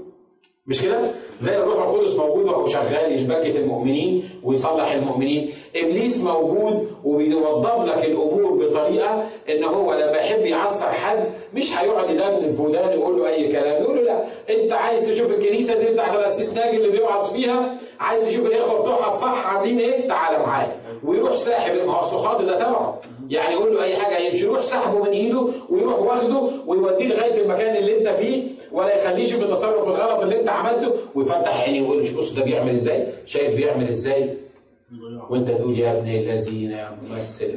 مش كده؟ زي الروح القدس موجود وهو شغال يشبكة المؤمنين ويصلح المؤمنين. إبليس موجود وبيوضب لك الأمور بطريقة إن هو لما يحب يعصر حد مش هيقعد يدندن في ودانه يقول له أي كلام. يقول له لا أنت عايز تشوف الكنيسة دي بتاعت الأسيس ناجي اللي بيوعظ فيها؟ عايز تشوف الإخوة بتوعها الصح عاملين إيه؟ تعالى معايا. ويروح ساحب الصخاط ده تبعه يعني يقول له أي حاجة يمشي يروح سحبه من إيده ويروح واخده ويوديه لغاية المكان اللي أنت فيه. ولا يخليه يشوف التصرف الغلط اللي انت عملته ويفتح عينيه ويقول مش بص ده بيعمل إزاي؟ شايف بيعمل إزاي؟ وأنت تقول يا ابن الذين يا ممثل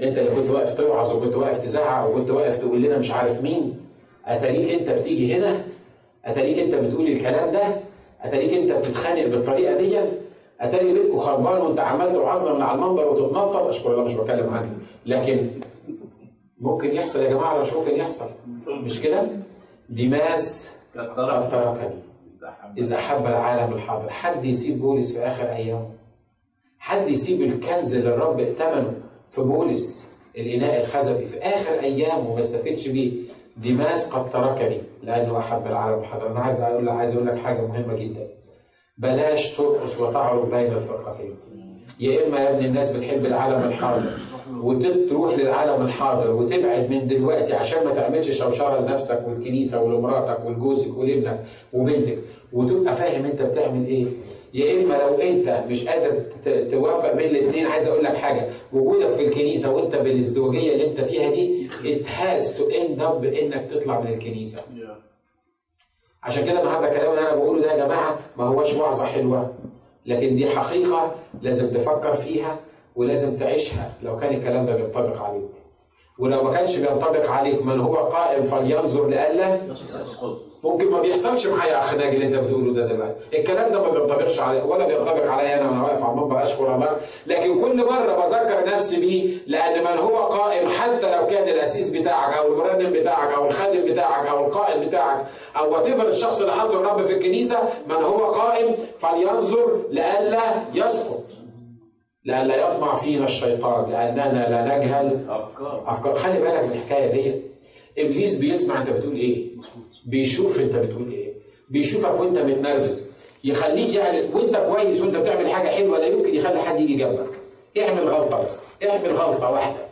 أنت اللي كنت واقف توعظ وكنت واقف تزعق وكنت واقف تقول لنا مش عارف مين؟ أتاريك أنت بتيجي هنا؟ أتاريك أنت بتقول الكلام ده؟ أتاريك أنت بتتخانق بالطريقة دي؟ أتاري بيتكم خربان وأنت عمال تعظم من على المنبر وتتنطط؟ أشكر الله مش بتكلم عنه لكن ممكن يحصل يا جماعة مش ممكن يحصل؟ مش كده؟ ديماس قد تركني إذا أحب العالم الحاضر. حد يسيب بولس في آخر أيامه حد يسيب الكنز اللي الرب ائتمنه في بولس؟ الإناء الخزفي في آخر أيامه وما يستفدش بيه. ديماس قد تركني لأنه أحب العالم الحاضر. أنا عايز أقول لك عايز أقول لك حاجة مهمة جدا. بلاش ترقص وتعرض بين الفرقتين. يا إما يا ابن الناس بتحب العالم الحاضر. وتروح للعالم الحاضر وتبعد من دلوقتي عشان ما تعملش شوشرة لنفسك والكنيسة ولمراتك ولجوزك ولابنك وبنتك. وتبقى فاهم انت بتعمل إيه. يا اما لو انت مش قادر توفق بين الاثنين عايز أقول لك حاجة. وجودك في الكنيسة وانت بالازدواجية اللي انت فيها دي it has to end up بانك تطلع من الكنيسة. عشان كده النهارده الكلام اللي أنا بقوله ده يا جماعة ما هوش وعظة حلوة. لكن دي حقيقة لازم تفكر فيها. ولازم تعيشها لو كان الكلام ده بينطبق عليك. ولو ما كانش بينطبق عليك من هو قائم فلينظر لئلا؟ ممكن ما بيحصلش معايا أخ ناجي اللي أنت بتقوله ده دلوقتي. الكلام ده ما بينطبقش علي ولا بينطبق عليا أنا وأنا واقف على المنبر أشكر الله. لكن كل مرة بذكر نفسي بيه لأن من هو قائم حتى لو كان الأسيس بتاعك أو المرنم بتاعك أو الخادم بتاعك أو القائد بتاعك أو وات الشخص اللي حاطه الرب في الكنيسة من هو قائم فلينظر لئلا يسقط. لئلا يطمع فينا الشيطان لأننا لا نجهل. أفكار. أفكار. خلي بالك من الحكاية دي. إبليس بيسمع أنت بتقول إيه؟ بيشوف أنت بتقول إيه؟ بيشوفك وأنت متنرفز. يخليك يعني وأنت كويس وأنت بتعمل حاجة حلوة لا يمكن يخلي حد يجي جنبك. اعمل غلطة بس. اعمل غلطة واحدة.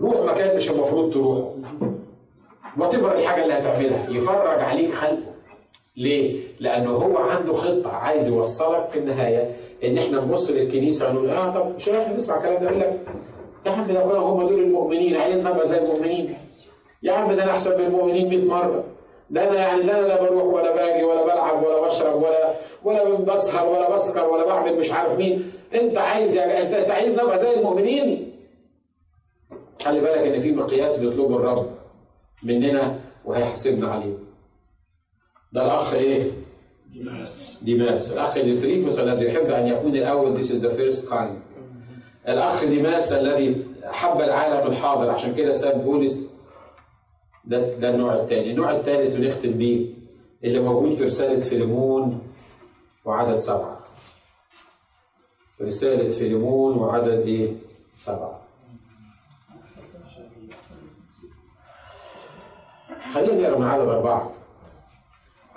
روح مكان مش المفروض تروحه. وات الحاجة اللي هتعملها. يفرج عليك خلقه. ليه؟ لأنه هو عنده خطة عايز يوصلك في النهاية. إن إحنا نبص للكنيسة ونقول آه طب مش إحنا نسمع الكلام ده؟ يقول لك يا عم لو كانوا هم دول المؤمنين عايزنا نبقى زي المؤمنين. يا عم ده أنا أحسن من المؤمنين 100 مرة. ده أنا يعني لا أنا لا بروح ولا باجي ولا بلعب ولا بشرب ولا ولا بسهر ولا بسكر ولا بعمل مش عارف مين. أنت عايز يا أنت, أنت عايز نبقى زي المؤمنين. خلي بالك إن في مقياس بيطلبه الرب مننا وهيحاسبنا عليه. ده الأخ إيه؟ ديماس الأخ ديوتريفوس الذي يحب أن يكون الأول this is the first kind. الأخ ديماس الذي أحب العالم الحاضر؟ عشان كده ساب بولس ده ده النوع الثاني النوع الثالث ونختم بيه اللي موجود في رسالة فيليمون وعدد سبعة. رسالة فيليمون وعدد إيه؟ سبعة. خلينا نقرأ من عدد أربعة.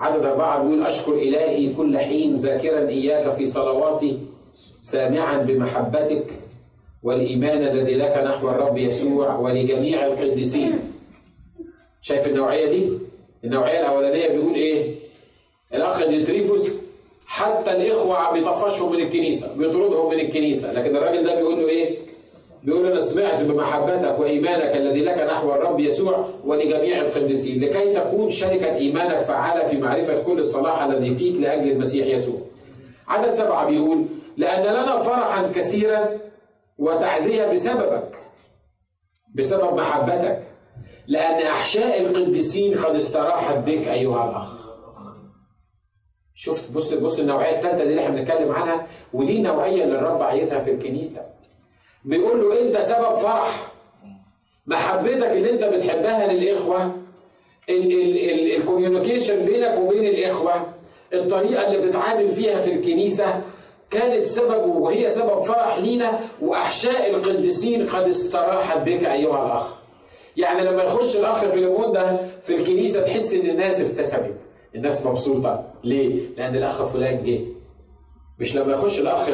عدد أربعة بيقول أشكر إلهي كل حين ذاكرا إياك في صلواتي سامعا بمحبتك والإيمان الذي لك نحو الرب يسوع ولجميع القديسين شايف النوعية دي؟ النوعية الأولانية بيقول إيه؟ الأخ ديتريفوس حتى الإخوة بيطفشهم من الكنيسة بيطردهم من الكنيسة لكن الراجل ده بيقول له إيه؟ بيقول أنا سمعت بمحبتك وإيمانك الذي لك نحو الرب يسوع ولجميع القديسين لكي تكون شركة إيمانك فعالة في معرفة كل الصلاح الذي فيك لأجل المسيح يسوع. عدد سبعة بيقول: لأن لنا فرحا كثيرا وتعزية بسببك بسبب محبتك لأن أحشاء القديسين قد استراحت بك أيها الأخ. شفت بص بص النوعية الثالثة اللي إحنا بنتكلم عنها ودي نوعيه اللي الرب عايزها في الكنيسة. بيقول له انت سبب فرح محبتك اللي انت بتحبها للإخوة الكوميونيكيشن بينك وبين الإخوة الطريقة اللي بتتعامل فيها في الكنيسة كانت سبب وهي سبب فرح لينا وأحشاء القديسين قد استراحت بك أيها الأخ. يعني لما يخش الأخ في ده في الكنيسة تحس إن الناس ابتسمت، الناس مبسوطة، ليه؟ لأن الأخ فلان جه مش لما يخش الأخ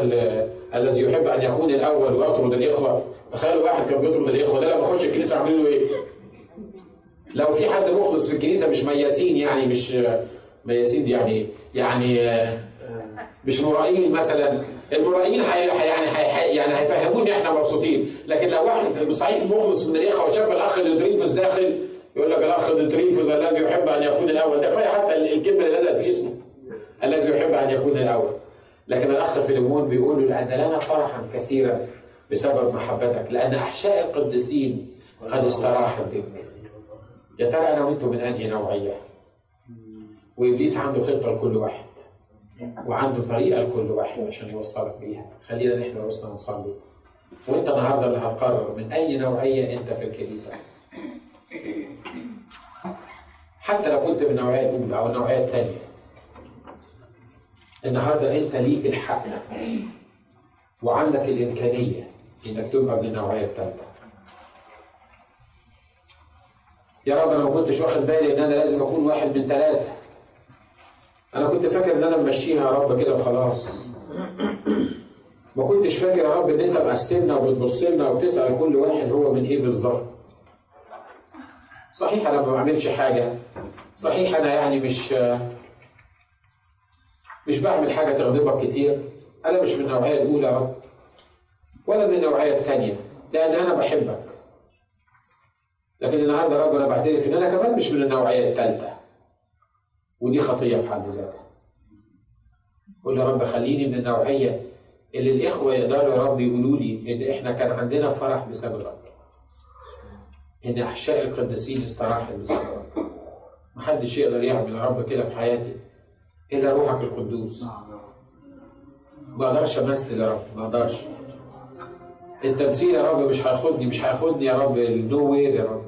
الذي يحب أن يكون الأول ويطرد الإخوة. تخيلوا واحد كان بيطرد الإخوة ده لما يخش الكنيسة عاملين له إيه؟ لو في حد مخلص في الكنيسة مش مياسين يعني مش مياسين يعني؟ يعني مش مرائين مثلا. المرائين حي يعني حي يعني هيفهموني إحنا مبسوطين. لكن لو واحد صحيح مخلص من الإخوة وشاف الأخ الدريفوس داخل يقول لك الأخ الدريفوس الذي يحب أن يكون الأول. ده كفاية حتى الكلمة اللي نزلت في اسمه. الذي يحب أن يكون الأول. لكن الأخ فيليمون بيقول له لأن لنا فرحا كثيرا بسبب محبتك لأن أحشاء القديسين قد استراحت بك. يا ترى أنا وأنتم من أنهي نوعية؟ وإبليس عنده خطة لكل واحد وعنده طريقة لكل واحد عشان يوصلك بيها. خلينا نحن رؤوسنا نصلي. وأنت النهارده اللي هتقرر من أي نوعية أنت في الكنيسة. حتى لو كنت من النوعيه الاولى أو النوعيه الثانية النهارده أنت ليك الحق. وعندك الإمكانية إنك تبقى من النوعية الثالثه يا رب أنا ما كنتش واخد بالي إن أنا لازم أكون واحد من ثلاثة أنا كنت فاكر إن أنا ممشيها يا رب كده وخلاص. ما كنتش فاكر يا رب إن أنت مقسمنا وبتبص لنا وبتسأل كل واحد هو من إيه بالظبط. صحيح أنا ما بعملش حاجة. صحيح أنا يعني مش مش بعمل حاجة تغضبك كتير. أنا مش من يا رب ولا من النوعية الثانية لأن أنا بحبك. لكن النهارده رب أنا بعترف إن أنا كمان مش من النوعية الثالثه ودي خطية في حد ذاتها. قول يا رب خليني من النوعية اللي الإخوة يقدروا يا رب يقولوا لي إن إحنا كان عندنا فرح بسببك إن أحشاء القديسين استراحت بسببك محدش يقدر يعمل يا رب كده في حياتي. الا روحك القدوس. ما أقدرش أمثل يا رب ما أقدرش التمثيل يا رب مش هياخدني مش هياخدني يا رب النو وير يا رب.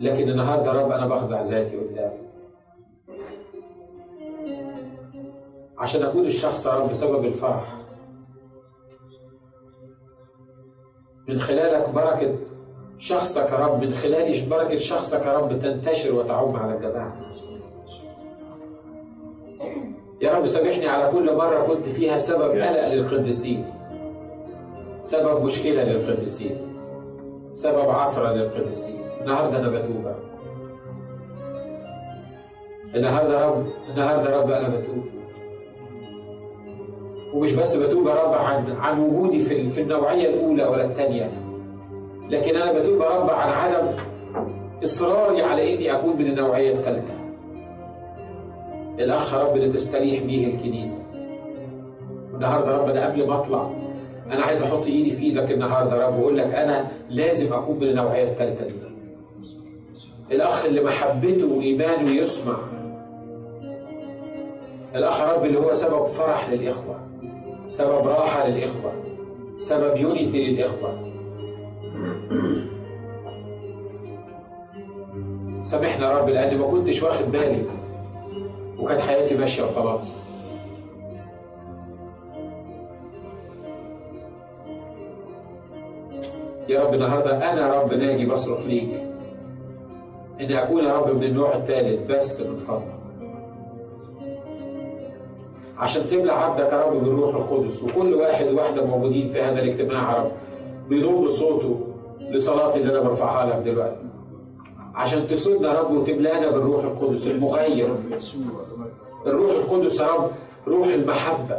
لكن النهارده يا رب أنا بخضع ذاتي قدامك عشان أكون الشخص يا رب بسبب الفرح. من خلالك بركة شخصك يا رب من خلالي بركة شخصك يا رب تنتشر وتعم على الجماعة. يا رب سامحني على كل مرة كنت فيها سبب قلق للقديسين. سبب مشكلة للقديسين. سبب عثره للقديسين. النهارده أنا بتوب. النهارده يا رب النهارده يا رب أنا بتوب. ومش بس بتوب يا رب عن عن وجودي في في النوعية الأولى ولا الثانية لكن أنا بتوب يا رب عن عدم إصراري على إني أكون من النوعية الثالثة. الأخ رب اللي تستريح بيه الكنيسة. النهارده رب أنا قبل ما أطلع أنا عايز أحط إيدي في إيدك النهارده يا رب وأقول لك أنا لازم أكون من النوعية الثالثة دي. الأخ اللي محبته وإيمانه يسمع. الأخ رب اللي هو سبب فرح للإخوة سبب راحة للإخوة سبب يونيتي للإخوة. سامحنا يا رب لأني ما كنتش واخد بالي. وكانت حياتي ماشية وخلاص. يا رب النهارده أنا رب ناجي بصرخ ليك إني أكون يا رب من النوع الثالث بس من فضلك. عشان تملى عبدك يا رب بالروح القدس وكل واحد وواحده موجودين في هذا الاجتماع يا رب. بيضم صوته لصلاتي اللي أنا برفعها لك دلوقتي. عشان تصدنا يا رب وتملانا بالروح القدس المغير. الروح القدس يا رب روح المحبة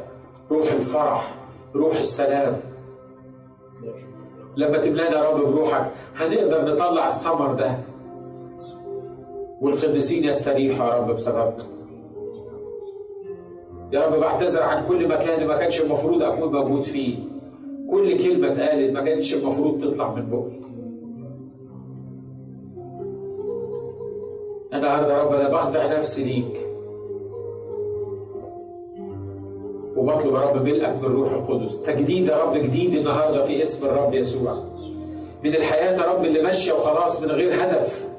روح الفرح روح السلام. لما تملانا يا رب بروحك هنقدر نطلع الثمر ده. والقديسين يستريحوا يا رب بسببنا يا رب بعتذر عن كل مكان ما كانش المفروض أكون موجود فيه. كل كلمة اتقالت ما كانتش المفروض تطلع من بقي. النهارده يا رب أنا بخضع نفسي ليك. وبطلب يا رب ملئك بالروح القدس. تجديد يا رب جديد النهارده في اسم الرب يسوع. من الحياة يا رب اللي ماشية وخلاص من غير هدف.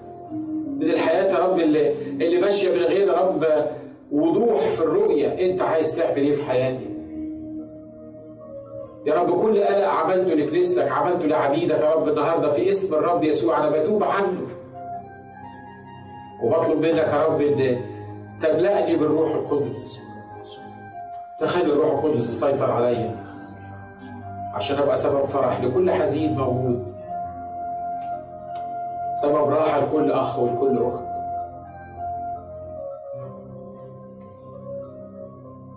من الحياة يا رب اللي اللي ماشية من غير يا رب وضوح في الرؤية. انت عايز تعمل إيه في حياتي؟ يا رب كل قلق عملته لكنيستك عملته لعبيدك يا رب النهارده في اسم الرب يسوع. أنا بتوب عنه. وبطلب منك يا رب إن تملأني بالروح القدس. تخلي الروح القدس يسيطر عليا عشان أبقى سبب فرح لكل حزين موجود. سبب راحة لكل أخ ولكل أخت.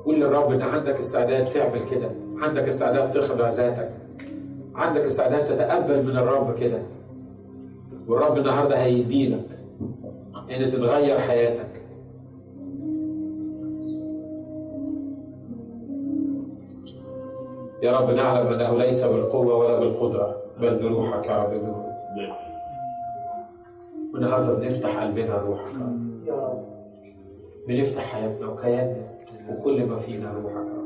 قول للرب إن عندك استعداد تعمل كده. عندك استعداد تخضع ذاتك. عندك استعداد تتقبل من الرب كده. والرب النهارده هيديلك إن تتغير حياتك. يا رب نعلم أنه ليس بالقوة ولا بالقدرة بل بروحك يا رب بروحك. والنهارده بنفتح قلبنا لروحك يا رب. بنفتح حياتنا وكياننا وكل ما فينا روحك.